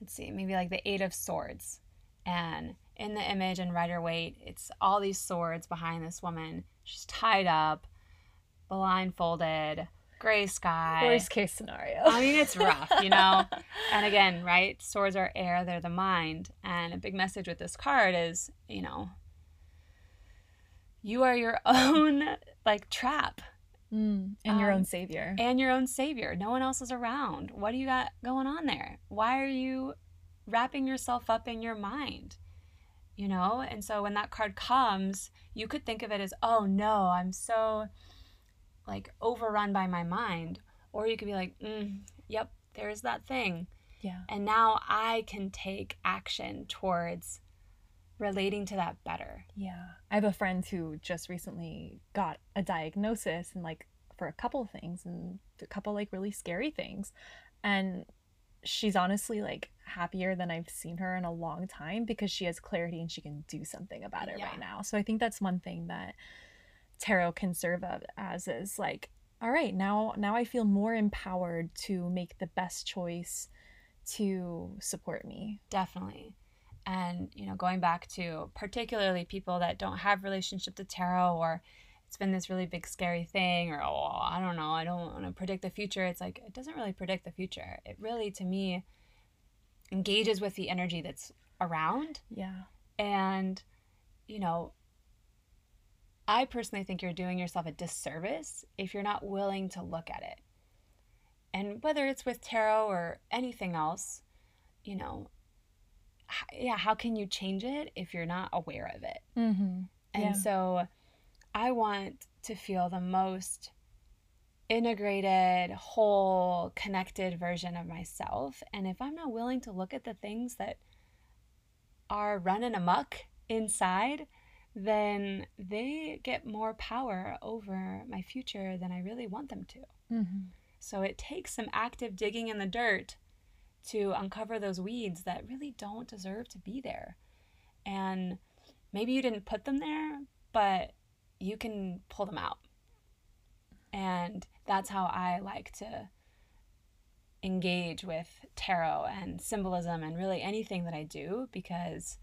let's see maybe like the eight of swords and in the image in rider waite it's all these swords behind this woman she's tied up blindfolded gray sky Worst case scenario. I mean, it's rough, you know? [LAUGHS] and again, right? Swords are air, they're the mind. And a big message with this card is, you know, you are your [LAUGHS] own like trap Mm. And your Um, own savior. and your own savior. No one else is around. What do you got going on there? Why are you wrapping yourself up in your mind? You know? And so when that card comes, you could think of it as, oh no, I'm so like overrun by my mind. Or you could be like, mm, yep, there's that thing. yeah. And now I can take action towards relating to that better. Yeah. I have a friend who just recently got a diagnosis and like for a couple of things and a couple like really scary things. And she's honestly like happier than I've seen her in a long time because she has clarity and she can do something about it Yeah. right now. So I think that's one thing that tarot can serve as is like, all right, now now I feel more empowered to make the best choice to support me. Definitely. And, you know, going back to particularly people that don't have relationship to tarot or it's been this really big scary thing or oh, I don't know, I don't want to predict the future. It's like it doesn't really predict the future. It really to me engages with the energy that's around Yeah. and you know, I personally think you're doing yourself a disservice if you're not willing to look at it. And whether it's with tarot or anything else, you know, yeah, how can you change it if you're not aware of it? Mm-hmm. And Yeah. so I want to feel the most integrated, whole, connected version of myself. And if I'm not willing to look at the things that are running amok inside, then they get more power over my future than I really want them to. Mm-hmm. So it takes some active digging in the dirt to uncover those weeds that really don't deserve to be there. And maybe you didn't put them there, but you can pull them out. And that's how I like to engage with tarot and symbolism and really anything that I do because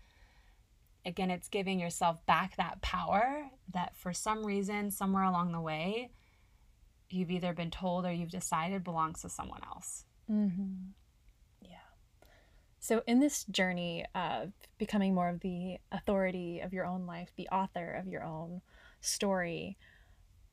again it's giving yourself back that power that for some reason somewhere along the way you've either been told or you've decided belongs to someone else. Mm-hmm. Yeah. So, in this journey of becoming more of the authority of your own life, the author of your own story,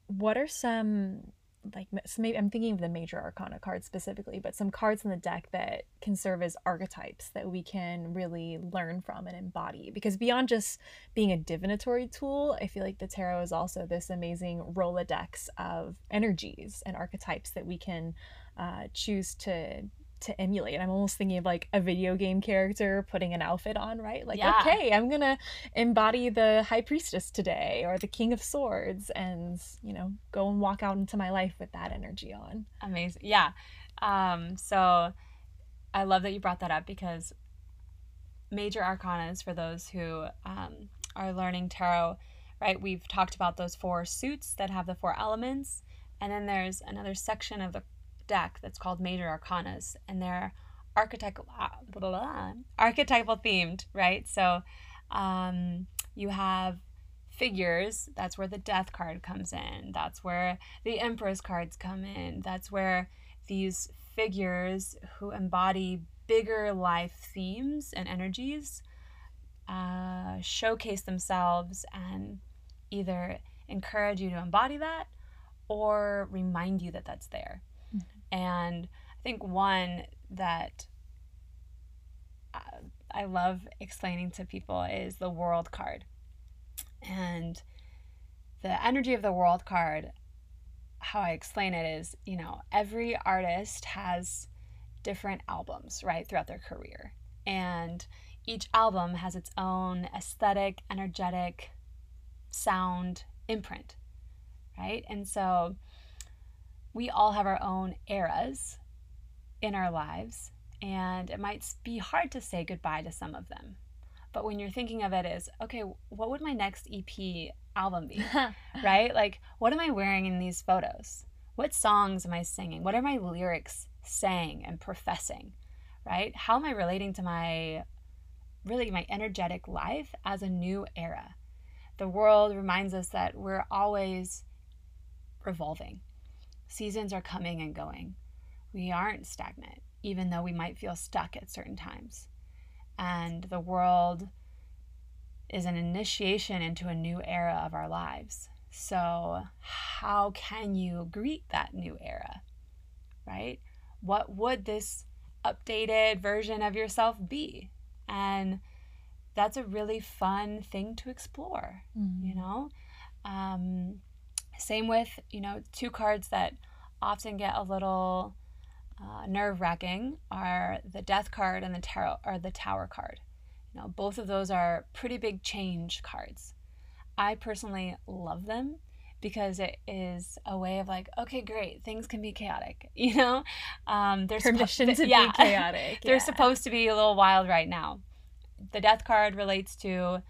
what are some like maybe I'm thinking of the major arcana cards specifically, but some cards in the deck that can serve as archetypes that we can really learn from and embody. Because beyond just being a divinatory tool, I feel like the tarot is also this amazing Rolodex of energies and archetypes that we can uh, choose to to emulate. I'm almost thinking of like a video game character putting an outfit on, right? Like, Yeah. okay, I'm gonna embody the high priestess today or the king of swords and, you know, go and walk out into my life with that energy on. Amazing. Yeah. Um, so I love that you brought that up because major arcanas for those who um, are learning tarot, right? We've talked about those four suits that have the four elements. And then there's another section of the deck that's called major arcanas, and they're archetypal, blah, blah, blah, archetypal themed, right? So um, you have figures that's where the death card comes in that's where the empress cards come in that's where these figures who embody bigger life themes and energies uh, showcase themselves and either encourage you to embody that or remind you that that's there and i think one that uh, I love explaining to people is the world card. And the energy of the world card, how I explain it is, you know, every artist has different albums, right, throughout their career. And each album has its own aesthetic, energetic, sound imprint, right? And so we all have our own eras in our lives and it might be hard to say goodbye to some of them. But when you're thinking of it as, okay, what would my next EP album be? [LAUGHS] right? Like, what am I wearing in these photos? What songs am I singing? What are my lyrics saying and professing? Right? How am I relating to my really my energetic life as a new era? The world reminds us that we're always revolving. Seasons are coming and going. We aren't stagnant even though we might feel stuck at certain times. And the world is an initiation into a new era of our lives. So, how can you greet that new era? Right? What would this updated version of yourself be? And that's a really fun thing to explore, you know? Um, same with, you know, two cards that often get a little uh, nerve wracking are the death card and the tarot or the tower card. You know, both of those are pretty big change cards. I personally love them because it is a way of like, okay, great, things can be chaotic. [LAUGHS] You know, um, there's permission suppo- to yeah. be [LAUGHS] chaotic. They're yeah. supposed to be a little wild right now. The death card relates to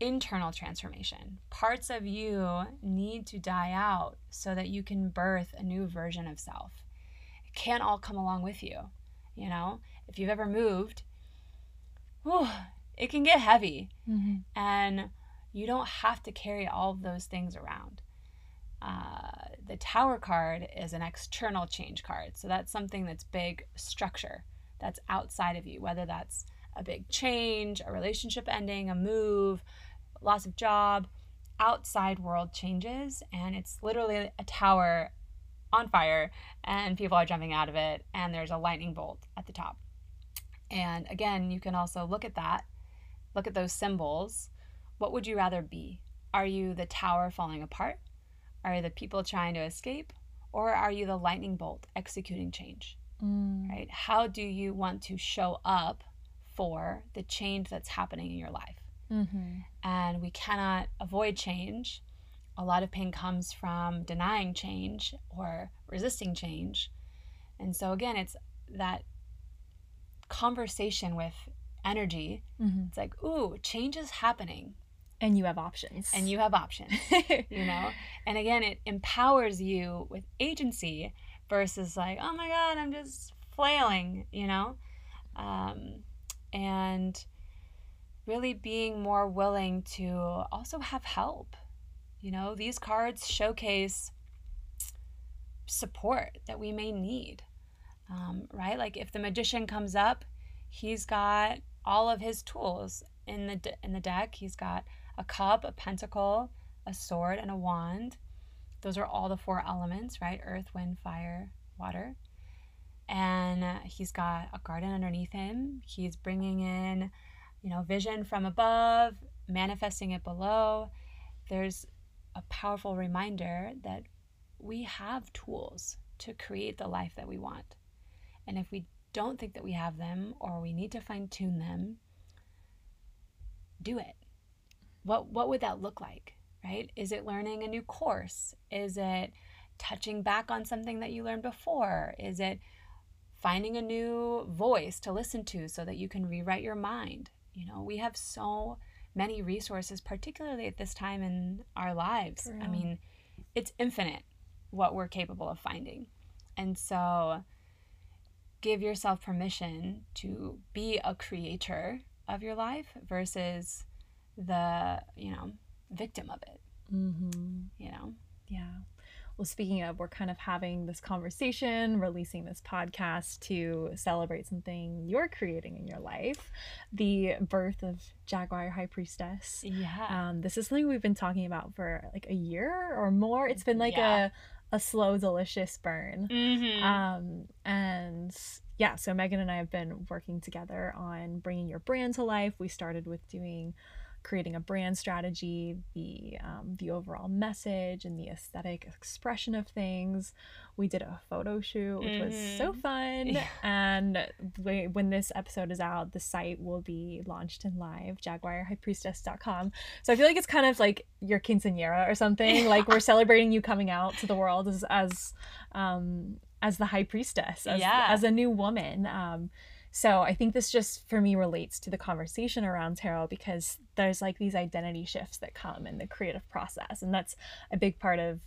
internal transformation. Parts of you need to die out so that you can birth a new version of self. It can't all come along with you. You know, if you've ever moved, whew, it can get heavy Mhm. and you don't have to carry all of those things around. Uh, the tower card is an external change card. So that's something that's big structure that's outside of you, whether that's a big change, a relationship ending, a move, loss of job, outside world changes. And it's literally a tower on fire and people are jumping out of it and there's a lightning bolt at the top. And again, you can also look at that, look at those symbols. What would you rather be? Are you the tower falling apart? Are the people trying to escape? Or are you the lightning bolt executing change? Mm. Right? How do you want to show up for the change that's happening in your life? Mhm. And we cannot avoid change. A lot of pain comes from denying change or resisting change. And so, again, it's that conversation with energy. Mhm. It's like, ooh, change is happening And you have options. and you have options, [LAUGHS] you know? And again, it empowers you with agency versus like, oh my God, I'm just flailing, you know? Um, and really being more willing to also have help. You know, these cards showcase support that we may need, um, right? Like if the magician comes up, he's got all of his tools in the de- in the deck. He's got a cup, a pentacle, a sword, and a wand. Those are all the four elements, right? Earth, wind, fire, water. And he's got a garden underneath him. He's bringing in, you know, vision from above, manifesting it below. There's a powerful reminder that we have tools to create the life that we want. And if we don't think that we have them or we need to fine tune them, do it. What what would that look like? Right? Is it learning a new course? Is it touching back on something that you learned before? Is it finding a new voice to listen to so that you can rewrite your mind? You know, we have so many resources, particularly at this time in our lives. I mean, it's infinite what we're capable of finding. And so give yourself permission to be a creator of your life versus the, you know, victim of it, Mhm. you know? Yeah. Well, speaking of, we're kind of having this conversation, releasing this podcast to celebrate something you're creating in your life the birth of Jaguar High Priestess. Yeah. Um, this is something we've been talking about for like a year or more. It's been like Yeah. a, a slow, delicious burn. mm-hmm. Um, and yeah, so Megan and I have been working together on bringing your brand to life. We started with doing creating a brand strategy, the um, the overall message, and the aesthetic expression of things. We did a photo shoot, which was so Mhm. fun. Yeah. And we, when this episode is out, the site will be launched and live, jaguarhighpriestess.com. So I feel like it's kind of like your quinceanera or something. Like we're celebrating you coming out to the world as as um, as the high priestess, as, Yeah. as a new woman. Um, so I think this just for me relates to the conversation around tarot because there's like these identity shifts that come in the creative process, and that's a big part of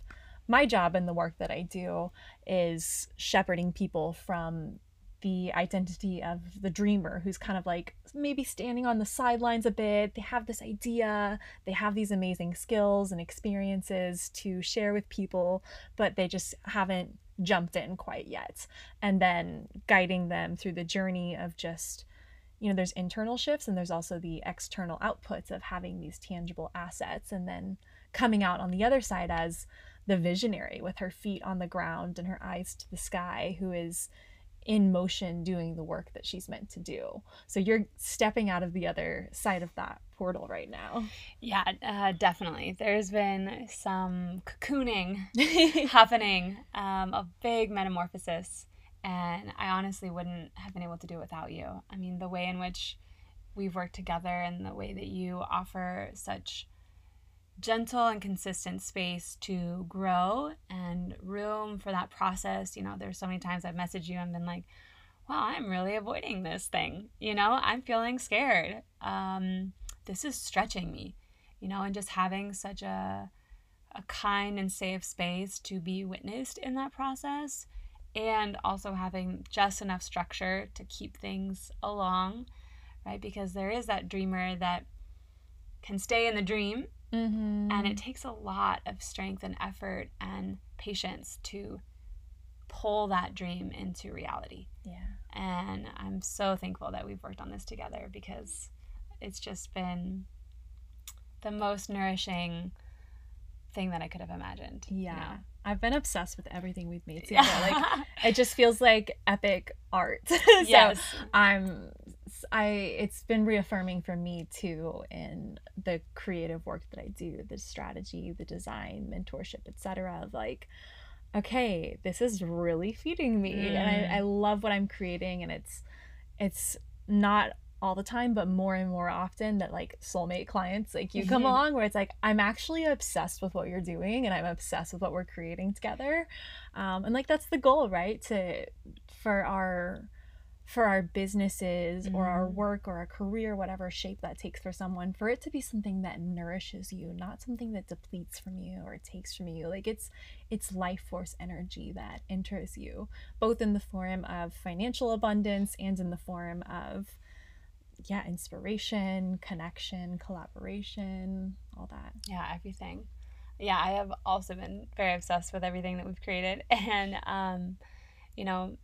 my job and the work that I do is shepherding people from the identity of the dreamer who's kind of like maybe standing on the sidelines a bit. They have this idea, they have these amazing skills and experiences to share with people, but they just haven't jumped in quite yet. And then guiding them through the journey of just you know, there's internal shifts and there's also the external outputs of having these tangible assets and then coming out on the other side as the visionary with her feet on the ground and her eyes to the sky who is in motion doing the work that she's meant to do. So you're stepping out of the other side of that portal right now. Yeah, uh, definitely. There's been some cocooning [LAUGHS] happening, um, a big metamorphosis, and I honestly wouldn't have been able to do it without you. I mean, the way in which we've worked together and the way that you offer such gentle and consistent space to grow and room for that process. You know, there's so many times I've messaged you and been like, wow, I'm really avoiding this thing. You know, I'm feeling scared. Um, this is stretching me, you know, and just having such a, a kind and safe space to be witnessed in that process and also having just enough structure to keep things along, right? Because there is that dreamer that can stay in the dream Mm-hmm. And it takes a lot of strength and effort and patience to pull that dream into reality. Yeah. And I'm so thankful that we've worked on this together because it's just been the most nourishing thing that I could have imagined. Yeah. You know? I've been obsessed with everything we've made [LAUGHS] together. like it just feels like epic art. [LAUGHS] so yes. I'm I it's been reaffirming for me too in the creative work that I do, the strategy, the design, mentorship, etc. Of like, okay, this is really feeding me, mm. and I, I mm. love what I'm creating, and it's it's not all the time but more and more often that like soulmate clients like you come mm-hmm. along where it's like i'm actually obsessed with what you're doing and i'm obsessed with what we're creating together um, and like that's the goal right to for our for our businesses mm-hmm. or our mm-hmm. work or our career, whatever shape that takes for someone, for it to be something that nourishes you, not something that depletes from you or takes from you. Like it's it's life force energy that enters you, both in the form of financial abundance and in the form of yeah, inspiration, connection, collaboration, all that. Yeah, everything. Yeah, I have also been very obsessed with everything that we've created [LAUGHS] and um you know,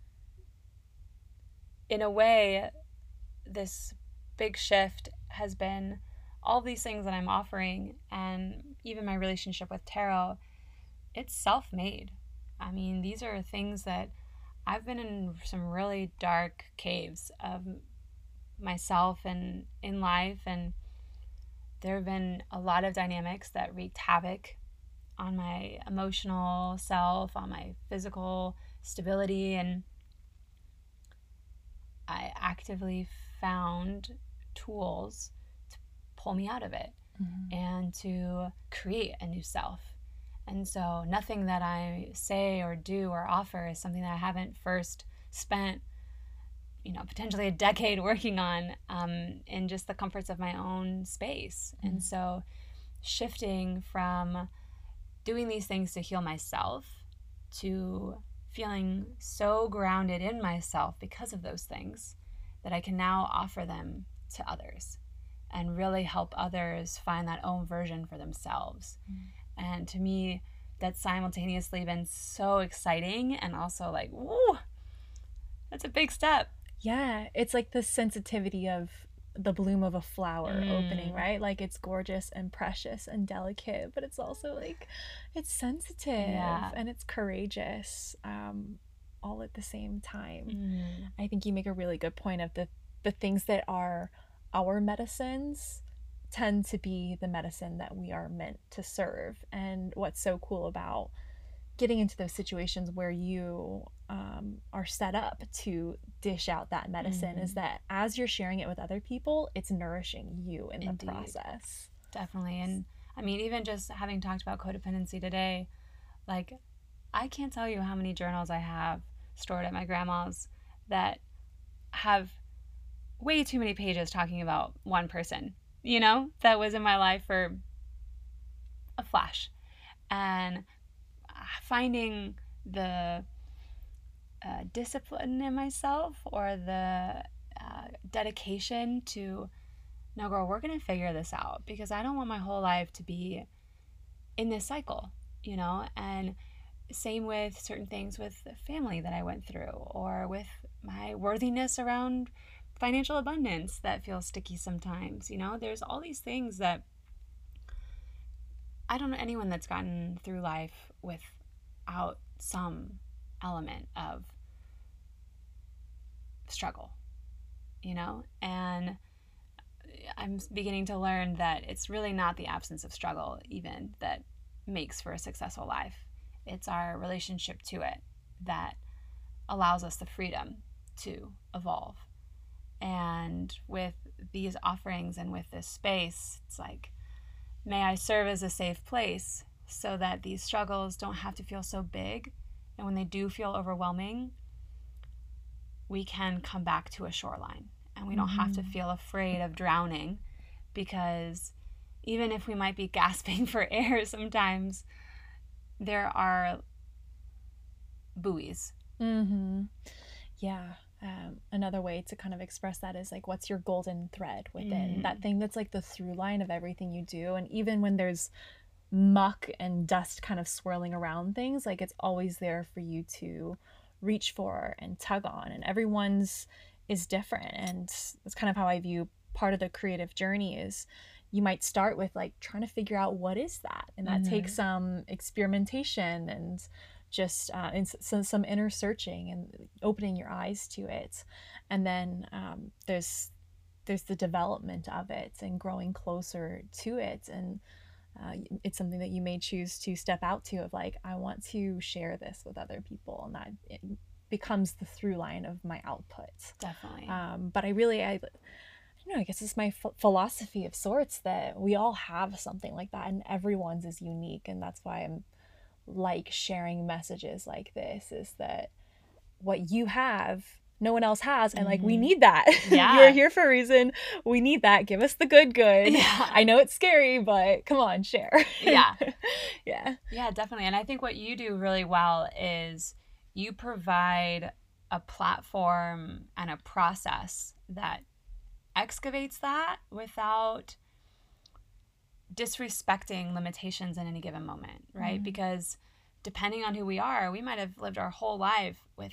in a way, this big shift has been all these things that I'm offering, and even my relationship with tarot, it's self made. I mean, these are things that I've been in some really dark caves of myself and in life, and there have been a lot of dynamics that wreaked havoc on my emotional self, on my physical stability, and I actively found tools to pull me out of it mm-hmm. and to create a new self. And so nothing that I say or do or offer is something that I haven't first spent, you know, potentially a decade [LAUGHS] working on um, in just the comforts of my own space. Mm-hmm. And so shifting from doing these things to heal myself to feeling so grounded in myself because of those things that I can now offer them to others and really help others find that own version for themselves. Mm. And to me, that's simultaneously been so exciting and also like, woo, that's a big step. Yeah, it's like the sensitivity of the bloom of a flower mm. opening, right? Like it's gorgeous and precious and delicate, but it's also like it's sensitive yeah. and it's courageous um, all at the same time. Mm. I think you make a really good point of the the things that are our medicines tend to be the medicine that we are meant to serve. And what's so cool about getting into those situations where you um, are set up to dish out that medicine mm-hmm. is that as you're sharing it with other people, it's nourishing you in Indeed. the process. Definitely. And I mean, even just having talked about codependency today, like, I can't tell you how many journals I have stored at my grandma's that have way too many pages talking about one person, you know, that was in my life for a flash. And finding the uh, discipline in myself or the uh, dedication to no girl we're gonna figure this out because i don't want my whole life to be in this cycle you know? And same with certain things with family that i went through or with my worthiness around financial abundance that feels sticky sometimes you know? There's all these things that i don't know anyone that's gotten through life without some element of struggle, you know? And I'm beginning to learn that it's really not the absence of struggle, even that makes for a successful life. It's our relationship to it that allows us the freedom to evolve. And with these offerings and with this space, it's like may I serve as a safe place so that these struggles don't have to feel so big. And when they do feel overwhelming, we can come back to a shoreline and we don't mm-hmm. have to mm-hmm. feel afraid of drowning because even if we might be [LAUGHS] gasping for air sometimes, there are buoys. Mm-hmm. Yeah. Um, another way to kind of express that is like, what's your golden thread within mm. that thing that's like the through line of everything you do? And even when there's muck and dust kind of swirling around things, like it's always there for you to reach for and tug on. And everyone's is different. And that's kind of how I view part of the creative journey is you might start with like trying to figure out what is that and that mm-hmm. takes some experimentation and just uh, and some, some inner searching and opening your eyes to it and then um, there's there's the development of it and growing closer to it and uh, it's something that you may choose to step out to of like i want to share this with other people and that becomes the through line of my output definitely um, but i really i you know, I guess it's my ph- philosophy of sorts that we all have something like that and everyone's is unique. And that's why I'm like sharing messages like this is that what you have, no one else has. And like, we mm-hmm. need that. [LAUGHS] Yeah. You're here for a reason. We need that. Give us the good, good. Yeah. I know it's scary, but come on, share. Yeah. [LAUGHS] yeah. Yeah, definitely. And I think what you do really well is you provide a platform and a process that excavates that without disrespecting limitations in any given moment, right? Mm-hmm. Because depending on who we are, we might have lived our whole life with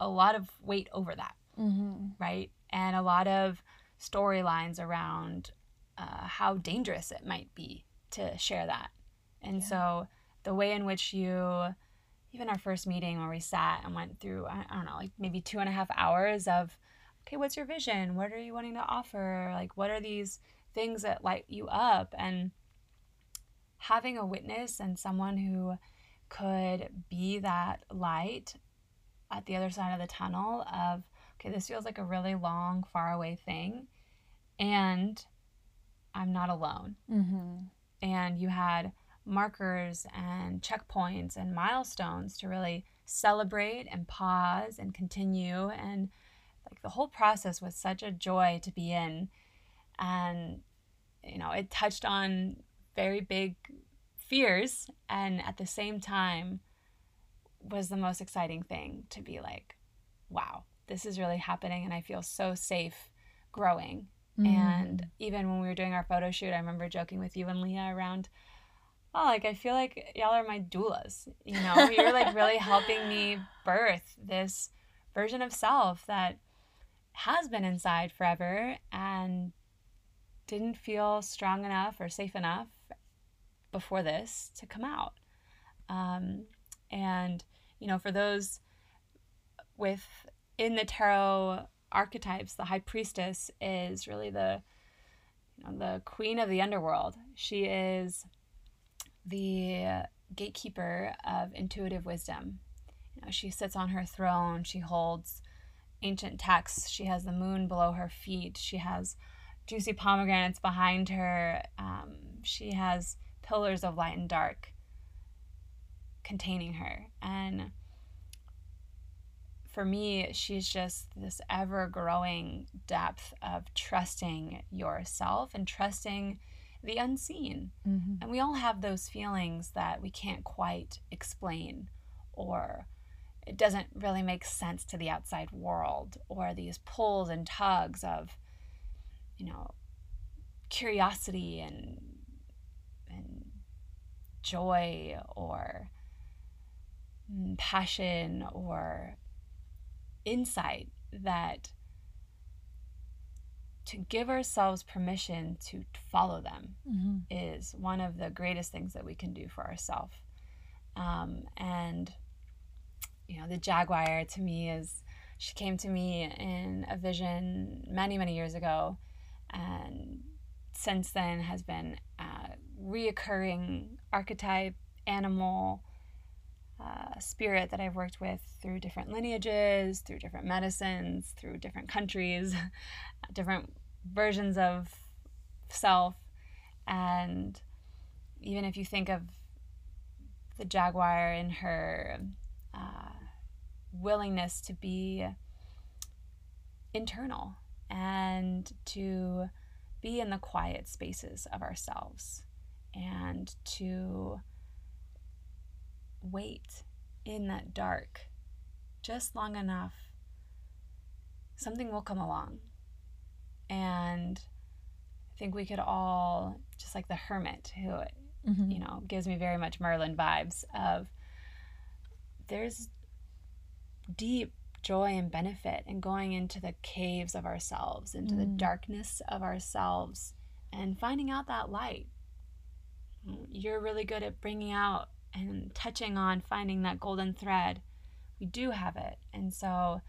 a lot of weight over that, mm-hmm. right? And a lot of storylines around uh, how dangerous it might be to share that. And yeah. so the way in which you, even our first meeting where we sat and went through, I, I don't know, like maybe two and a half hours of okay, what's your vision? What are you wanting to offer? Like, what are these things that light you up? And having a witness and someone who could be that light at the other side of the tunnel of, okay, this feels like a really long, far away thing. And I'm not alone. Mm-hmm. And you had markers and checkpoints and milestones to really celebrate and pause and continue and like the whole process was such a joy to be in and you know it touched on very big fears and at the same time was the most exciting thing to be like wow this is really happening and i feel so safe growing mm. and even when we were doing our photo shoot i remember joking with you and leah around oh like i feel like y'all are my doulas you know you're like really [LAUGHS] helping me birth this version of self that has been inside forever and didn't feel strong enough or safe enough before this to come out. Um, and, you know, for those with in the tarot archetypes, the high priestess is really the you know, the queen of the underworld. She is the gatekeeper of intuitive wisdom. You know, she sits on her throne. She holds ancient texts. She has the moon below her feet. She has juicy pomegranates behind her. Um, she has pillars of light and dark containing her. And for me, she's just this ever growing depth of trusting yourself and trusting the unseen. Mm-hmm. And we all have those feelings that we can't quite explain or it doesn't really make sense to the outside world or these pulls and tugs of you know curiosity and and joy or passion or insight that to give ourselves permission to follow them mm-hmm. is one of the greatest things that we can do for ourselves um, and you know, the Jaguar to me is she came to me in a vision many, many years ago. And since then has been a reoccurring archetype, animal, uh, spirit that I've worked with through different lineages, through different medicines, through different countries, [LAUGHS] different versions of self. And even if you think of the jaguar in her uh, willingness to be internal and to be in the quiet spaces of ourselves and to wait in that dark just long enough, something will come along. And I think we could all, just like the hermit, who, Mhm. you know, gives me very much Merlin vibes of there's deep joy and benefit in going into the caves of ourselves, into the Mm. darkness of ourselves, and finding out that light. You're really good at bringing out and touching on finding that golden thread. We do have it. And so,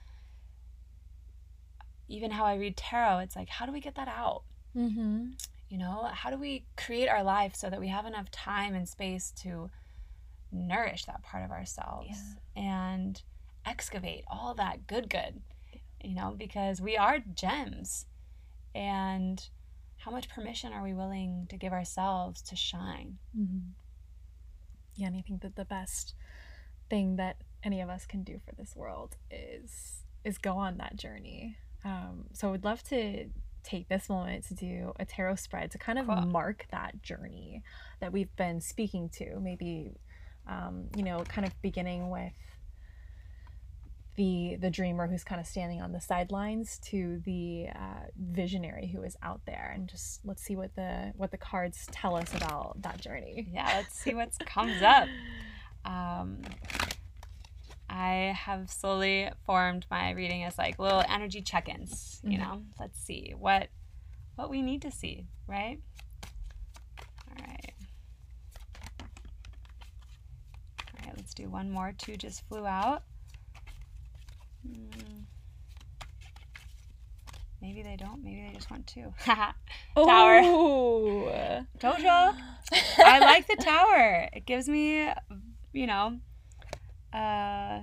even how I read tarot, it's like, how do we get that out? Mhm. You know, how do we create our life so that we have enough time and space to nourish that part of ourselves and excavate all that good, good, you know, because we are gems. And how much permission are we willing to give ourselves to shine? Mhm. Yeah, and I think that the best thing that any of us can do for this world is is go on that journey. Um, so I would love to take this moment to do a tarot spread to kind of Cool. mark that journey that we've been speaking to. Maybe, um, you know, kind of beginning with the the dreamer who's kind of standing on the sidelines to the uh, visionary who is out there, and just let's see what the what the cards tell us about that journey. Yeah, let's see what [LAUGHS] comes up. Um, I have slowly formed my reading as like little energy check-ins. You Mhm. know, let's see what what we need to see, right? All right. All right, let's do one more. Two just flew out. Hmm. Maybe they don't. Maybe they just want two. Haha. [LAUGHS] Tower. Ooh. [GASPS] Dojo. [GASPS] I like the tower. It gives me, you know, uh,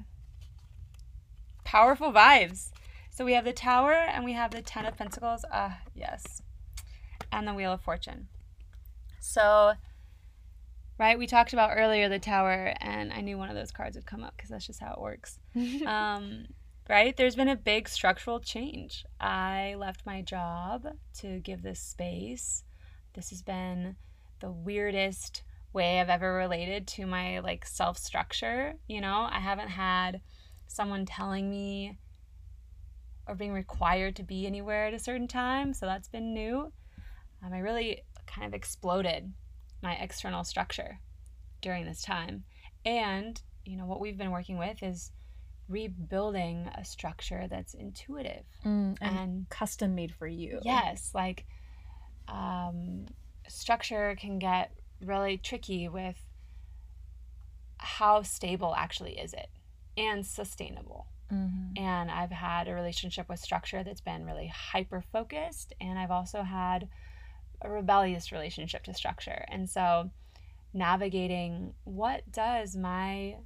powerful vibes. So we have the tower and we have the Ten of Pentacles. Ah, yes. And the Wheel of Fortune. So, right, we talked about earlier the tower, and I knew one of those cards would come up because that's just how it works. [LAUGHS] um, right? There's been a big structural change. I left my job to give this space. This has been the weirdest way I've ever related to my like self structure. You know, I haven't had someone telling me or being required to be anywhere at a certain time, so that's been new. Um, I really kind of exploded my external structure during this time. And, you know, what we've been working with is rebuilding a structure that's intuitive Mm, and and custom made for you. yes like um, structure can get really tricky with how stable actually is it and sustainable Mhm. and i've had a relationship with structure that's been really hyper focused and i've also had a rebellious relationship to structure and so navigating what does my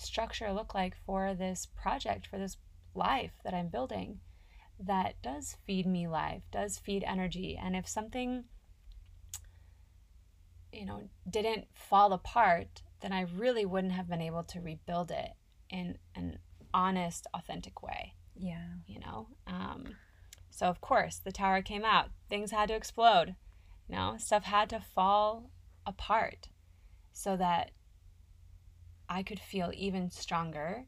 structure look like for this project for this life that i'm building that does feed me life does feed energy. And if something you know didn't fall apart then i really wouldn't have been able to rebuild it in an honest authentic way Yeah. you know? Um, so of course the tower came out. Things had to explode. You know stuff had to fall apart so that i could feel even stronger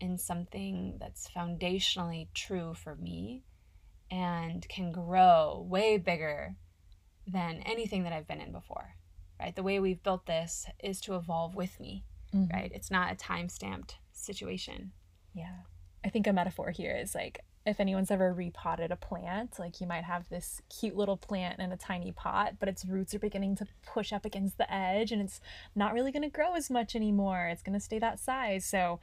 in something that's foundationally true for me and can grow way bigger than anything that i've been in before right the way we've built this is to evolve with me Mhm. right it's not a time stamped situation Yeah. I think a metaphor here is like if anyone's ever repotted a plant, like you might have this cute little plant in a tiny pot, but its roots are beginning to push up against the edge and it's not really going to grow as much anymore. It's going to stay that size. So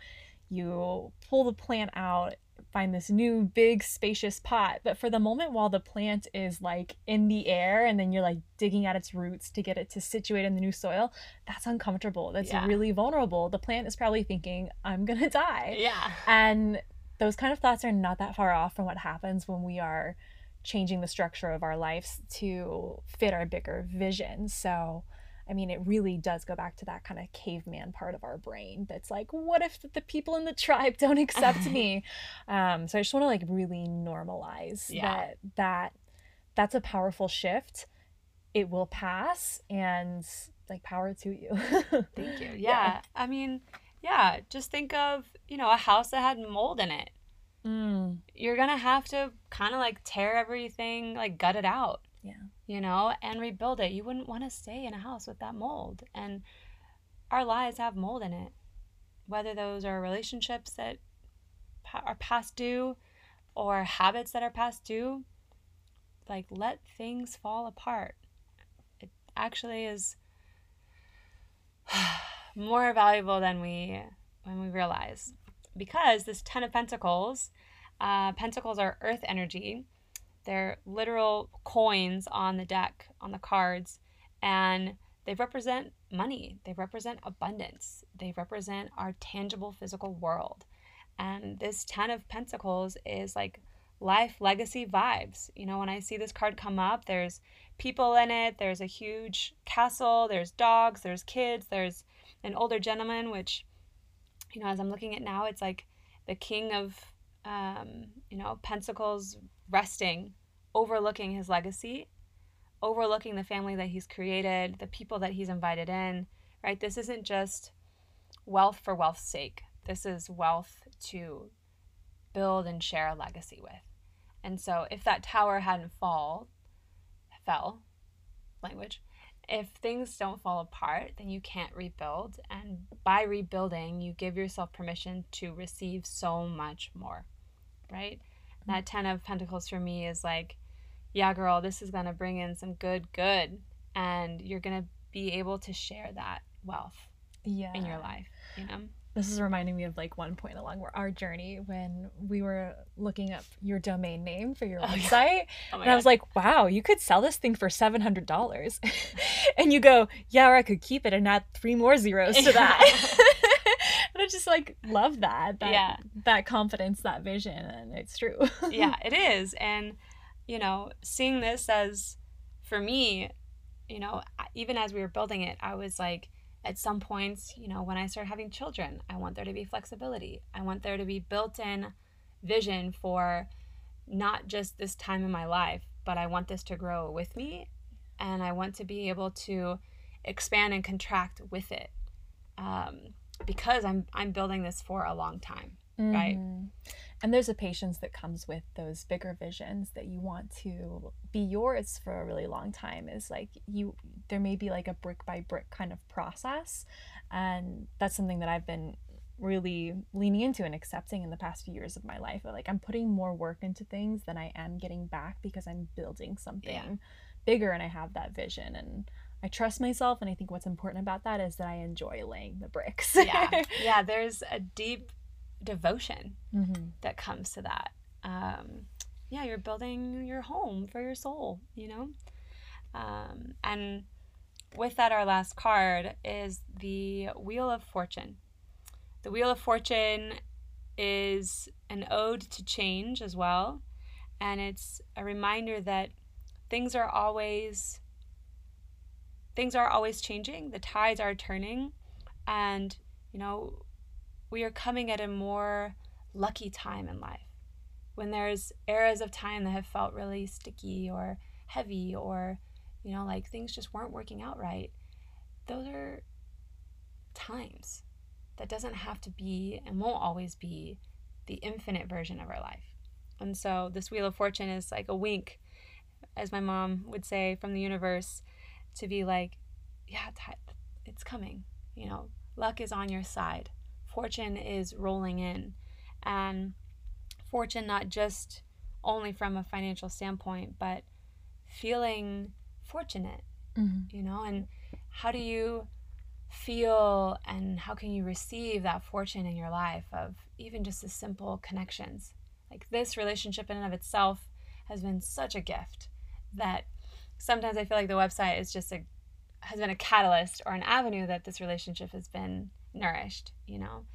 you pull the plant out, find this new big spacious pot, but for the moment while the plant is like in the air and then you're like digging at its roots to get it to situate in the new soil, that's uncomfortable. That's Yeah. really vulnerable. The plant is probably thinking, I'm going to die. yeah And those kind of thoughts are not that far off from what happens when we are changing the structure of our lives to fit our bigger vision. So, I mean, it really does go back to that kind of caveman part of our brain that's like, what if the people in the tribe [LAUGHS] don't accept me? [LAUGHS] Um, so I just want to like really normalize Yeah. that that that's a powerful shift. It will pass and like power to you. [LAUGHS] Thank you. Yeah. I mean, yeah, just think of, you know, a house that had mold in it. Mm, You're going to have to kind of like tear everything, like gut it out. Yeah. You know, and rebuild it. You wouldn't want to stay in a house with that mold. And our lives have mold in it. Whether those are relationships that are past due or habits that are past due, like let things fall apart. It actually is [SIGHS] [SIGHS] more valuable than we when we realize. Because this ten of pentacles uh, pentacles are earth energy. They're literal coins on the deck on the cards and they represent money. They represent abundance. They represent our tangible physical world. And this ten of pentacles is like life legacy vibes. You know when i see this card come up there's people in it. There's a huge castle. There's dogs. There's kids. There's an older gentleman, which, you know, as I'm looking at now, it's like the king of, um, you know, pentacles resting, overlooking his legacy, overlooking the family that he's created, the people that he's invited in, right? This isn't just wealth for wealth's sake. This is wealth to build and share a legacy with. And so if that tower hadn't fall, fell, language, if things don't fall apart, then you can't rebuild. And by rebuilding, you give yourself permission to receive so much more, right? Mm-hmm. That 10 of Pentacles for me is like, yeah, girl, this is going to bring in some good, good. And you're going to be able to share that wealth yeah. in your life, you know? This is reminding me of like one point along our journey when we were looking up your domain name for your Oh, yeah. website. Oh my and I was like, wow, you could sell this thing for $700. [LAUGHS] and you go, yeah, or I could keep it and add three more zeros to that. [LAUGHS] and I just like love that. that Yeah. That confidence, that vision. And it's true. [LAUGHS] yeah, it is. And, you know, seeing this as, for me, you know, even as we were building it, I was like, at some points, you know, when I start having children, I want there to be flexibility. I want there to be built in vision for not just this time in my life, but I want this to grow with me. And I want to be able to expand and contract with it. Um, because I'm I'm building this for a long time. Right. Mhm. And there's a patience that comes with those bigger visions that you want to be yours for a really long time. Is like you, there may be like a brick by brick kind of process. And that's something that I've been really leaning into and accepting in the past few years of my life. Like I'm putting more work into things than I am getting back because I'm building something Yeah. bigger and I have that vision. And I trust myself. And I think what's important about that is that I enjoy laying the bricks. yeah [LAUGHS] yeah there's a deep devotion hmm that comes to that. Um yeah you're building your home for your soul you know? Um and with that our last card is the wheel of fortune. The wheel of fortune is an ode to change as well and it's a reminder that things are always things are always changing the tides are turning and you know we are coming at a more lucky time in life. When there's eras of time that have felt really sticky or heavy or you know like things just weren't working out right those are times that doesn't have to be and won't always be the infinite version of our life. And so this wheel of fortune is like a wink as my mom would say from the universe to be like yeah it's coming you know luck is on your side fortune is rolling in. And fortune not just only from a financial standpoint but feeling fortunate hmm you know? And how do you feel and how can you receive that fortune in your life of even just the simple connections? Like this relationship in and of itself has been such a gift that sometimes i feel like the website is just a has been a catalyst or an avenue that this relationship has been nourished you know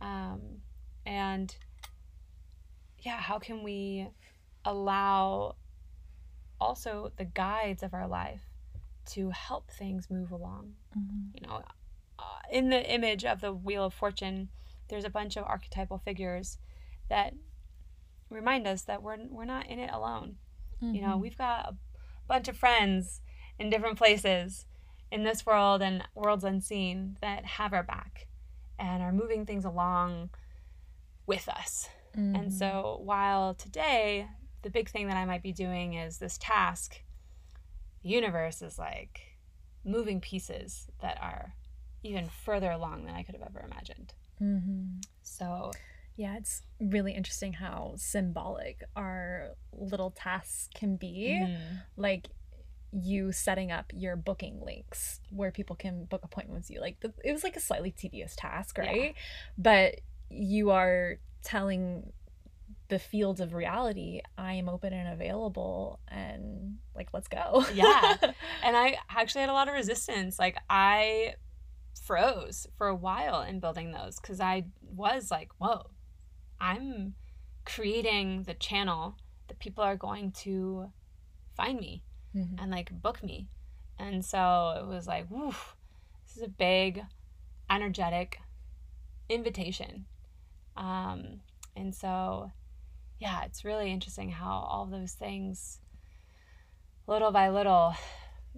um, and yeah how can we allow also the guides of our life to help things move along. Mm-hmm. You know, uh, in the image of the Wheel of Fortune, there's a bunch of archetypal figures that remind us that we're we're not in it alone. You know, we've got a bunch of friends in different places in this world and worlds unseen that have our back and are moving things along with us. Mm-hmm. And so while today the big thing that I might be doing is this task, the universe is like moving pieces that are even further along than I could have ever imagined. Mm-hmm. So Yeah, it's really interesting how symbolic our little tasks can be. Like you setting up your booking links where people can book appointments with you. Like the, it was like a slightly tedious task, Yeah. right? But you are telling the fields of reality, I am open and available and like let's go. Yeah. [LAUGHS] and I actually had a lot of resistance. Like I froze for a while in building those because I was like, whoa, I'm creating the channel that people are going to find me Mhm. and like book me. And so it was like, this is a big, energetic invitation. Um, and so, yeah, it's really interesting how all those things, little by little,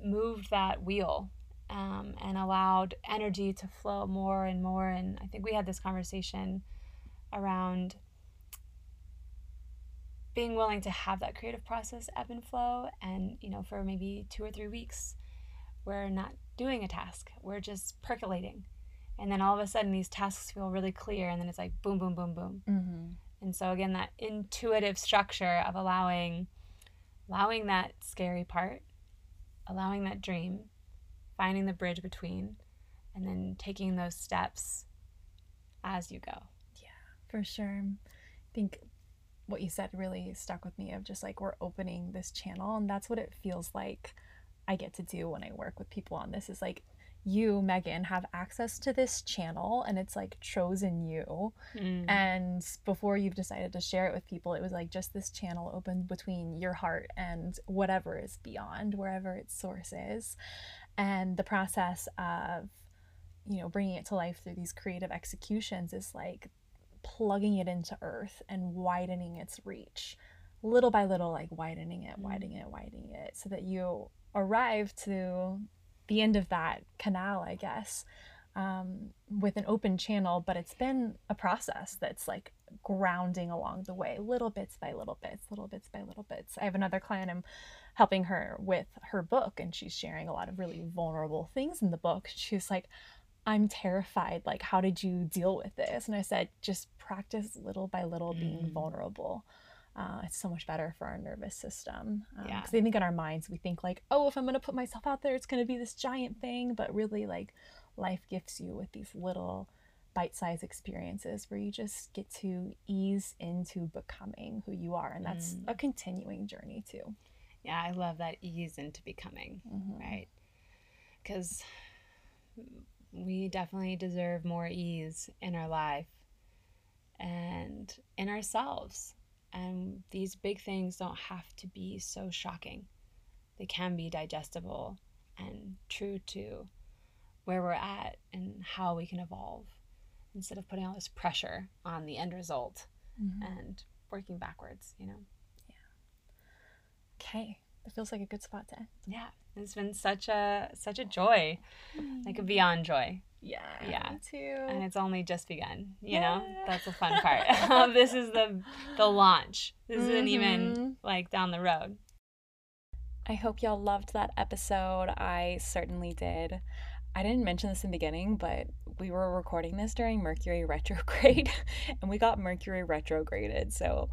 moved that wheel um, and allowed energy to flow more and more. And I think we had this conversation around being willing to have that creative process ebb and flow and you know for maybe two or three weeks we're not doing a task we're just percolating and then all of a sudden these tasks feel really clear and then it's like boom boom boom boom Mhm. and so again that intuitive structure of allowing allowing that scary part allowing that dream finding the bridge between and then taking those steps as you go Yeah, For sure. I think what you said really stuck with me of just like we're opening this channel and that's what it feels like I get to do when I work with people on this is like you Megan have access to this channel and it's like chosen you. Mm-hmm. And before you've decided to share it with people it was like just this channel opened between your heart and whatever is beyond wherever its source is. And the process of you know bringing it to life through these creative executions is like plugging it into earth and widening its reach little by little like widening it Mm. widening it widening it so that you arrive to the end of that canal i guess um, with an open channel but it's been a process that's like grounding along the way little bits by little bits little bits by little bits i have another client i'm helping her with her book and she's sharing a lot of really vulnerable things in the book she's like i'm terrified like how did you deal with this and i said just practice little by little being Mm. vulnerable uh, it's so much better for our nervous system because Yeah. I think in our minds we think like oh if i'm going to put myself out there it's going to be this giant thing but really like life gifts you with these little bite-sized experiences where you just get to ease into becoming who you are and that's Mm. a continuing journey too yeah i love that ease into becoming Mhm. right? Because we definitely deserve more ease in our life and in ourselves. And these big things don't have to be so shocking, they can be digestible and true to where we're at and how we can evolve instead of putting all this pressure on the end result Mhm. and working backwards, you know? Yeah. Okay that feels like a good spot to end Yeah, it's been such a such a joy, like a beyond joy. yeah Yeah. me too and it's only just begun you know that's the fun part Um, [LAUGHS] this is the the launch this isn't even like down the road I hope y'all loved that episode. I certainly did. I didn't mention this in the beginning, but we were recording this during Mercury [LAUGHS] retrograde and we got Mercury retrograded. So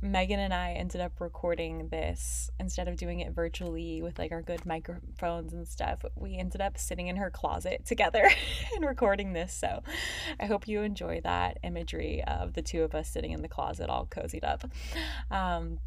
Megan and I ended up recording this instead of doing it virtually with like our good microphones and stuff. We ended up sitting in her closet together [LAUGHS] and recording this. So I hope you enjoy that imagery of the two of us sitting in the closet all cozied up. Um,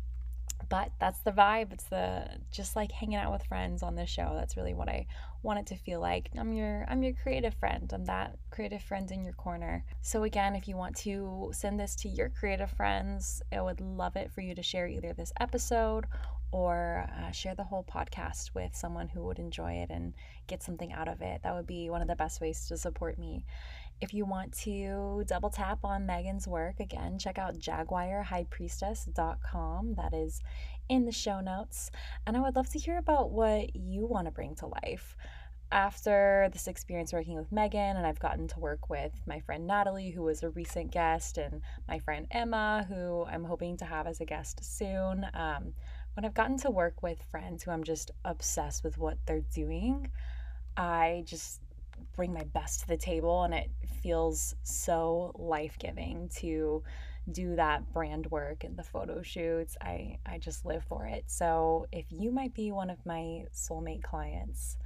but that's the vibe it's the just like hanging out with friends on this show that's really what i want it to feel like i'm your i'm your creative friend i'm that creative friend in your corner so again if you want to send this to your creative friends i would love it for you to share either this episode or uh, share the whole podcast with someone who would enjoy it and get something out of it. That would be one of the best ways to support me. If you want to double tap on Megan's work, again, check out jaguarhighpriestess.com. That is in the show notes. And I would love to hear about what you want to bring to life after this experience working with Megan, and I've gotten to work with my friend Natalie, who was a recent guest, and my friend Emma, who I'm hoping to have as a guest soon. Um, when I've gotten to work with friends who I'm just obsessed with what they're doing, I just bring my best to the table, and it feels so life giving to do that brand work and the photo shoots. I, I just live for it. So, if you might be one of my soulmate clients,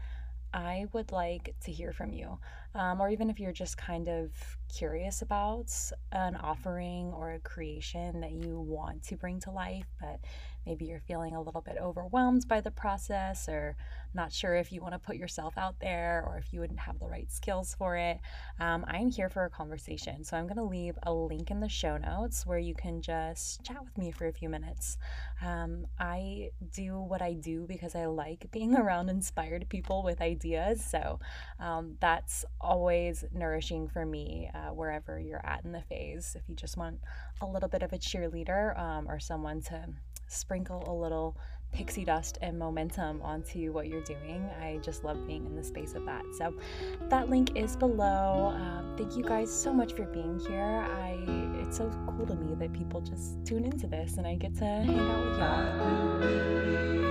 I would like to hear from you. Um, or even if you're just kind of curious about an offering or a creation that you want to bring to life, but maybe you're feeling a little bit overwhelmed by the process or not sure if you want to put yourself out there or if you wouldn't have the right skills for it, um, I'm here for a conversation. So I'm going to leave a link in the show notes where you can just chat with me for a few minutes. Um, I do what I do because I like being [LAUGHS] around inspired people with ideas. So um, that's always nourishing for me uh, wherever you're at in the phase. If you just want a little bit of a cheerleader um, or someone to sprinkle a little pixie dust and momentum onto what you're doing. I just love being in the space of that. So that link is below. Um, thank you guys so much for being here. I it's so cool to me that people just tune into this and I get to hang out with y'all.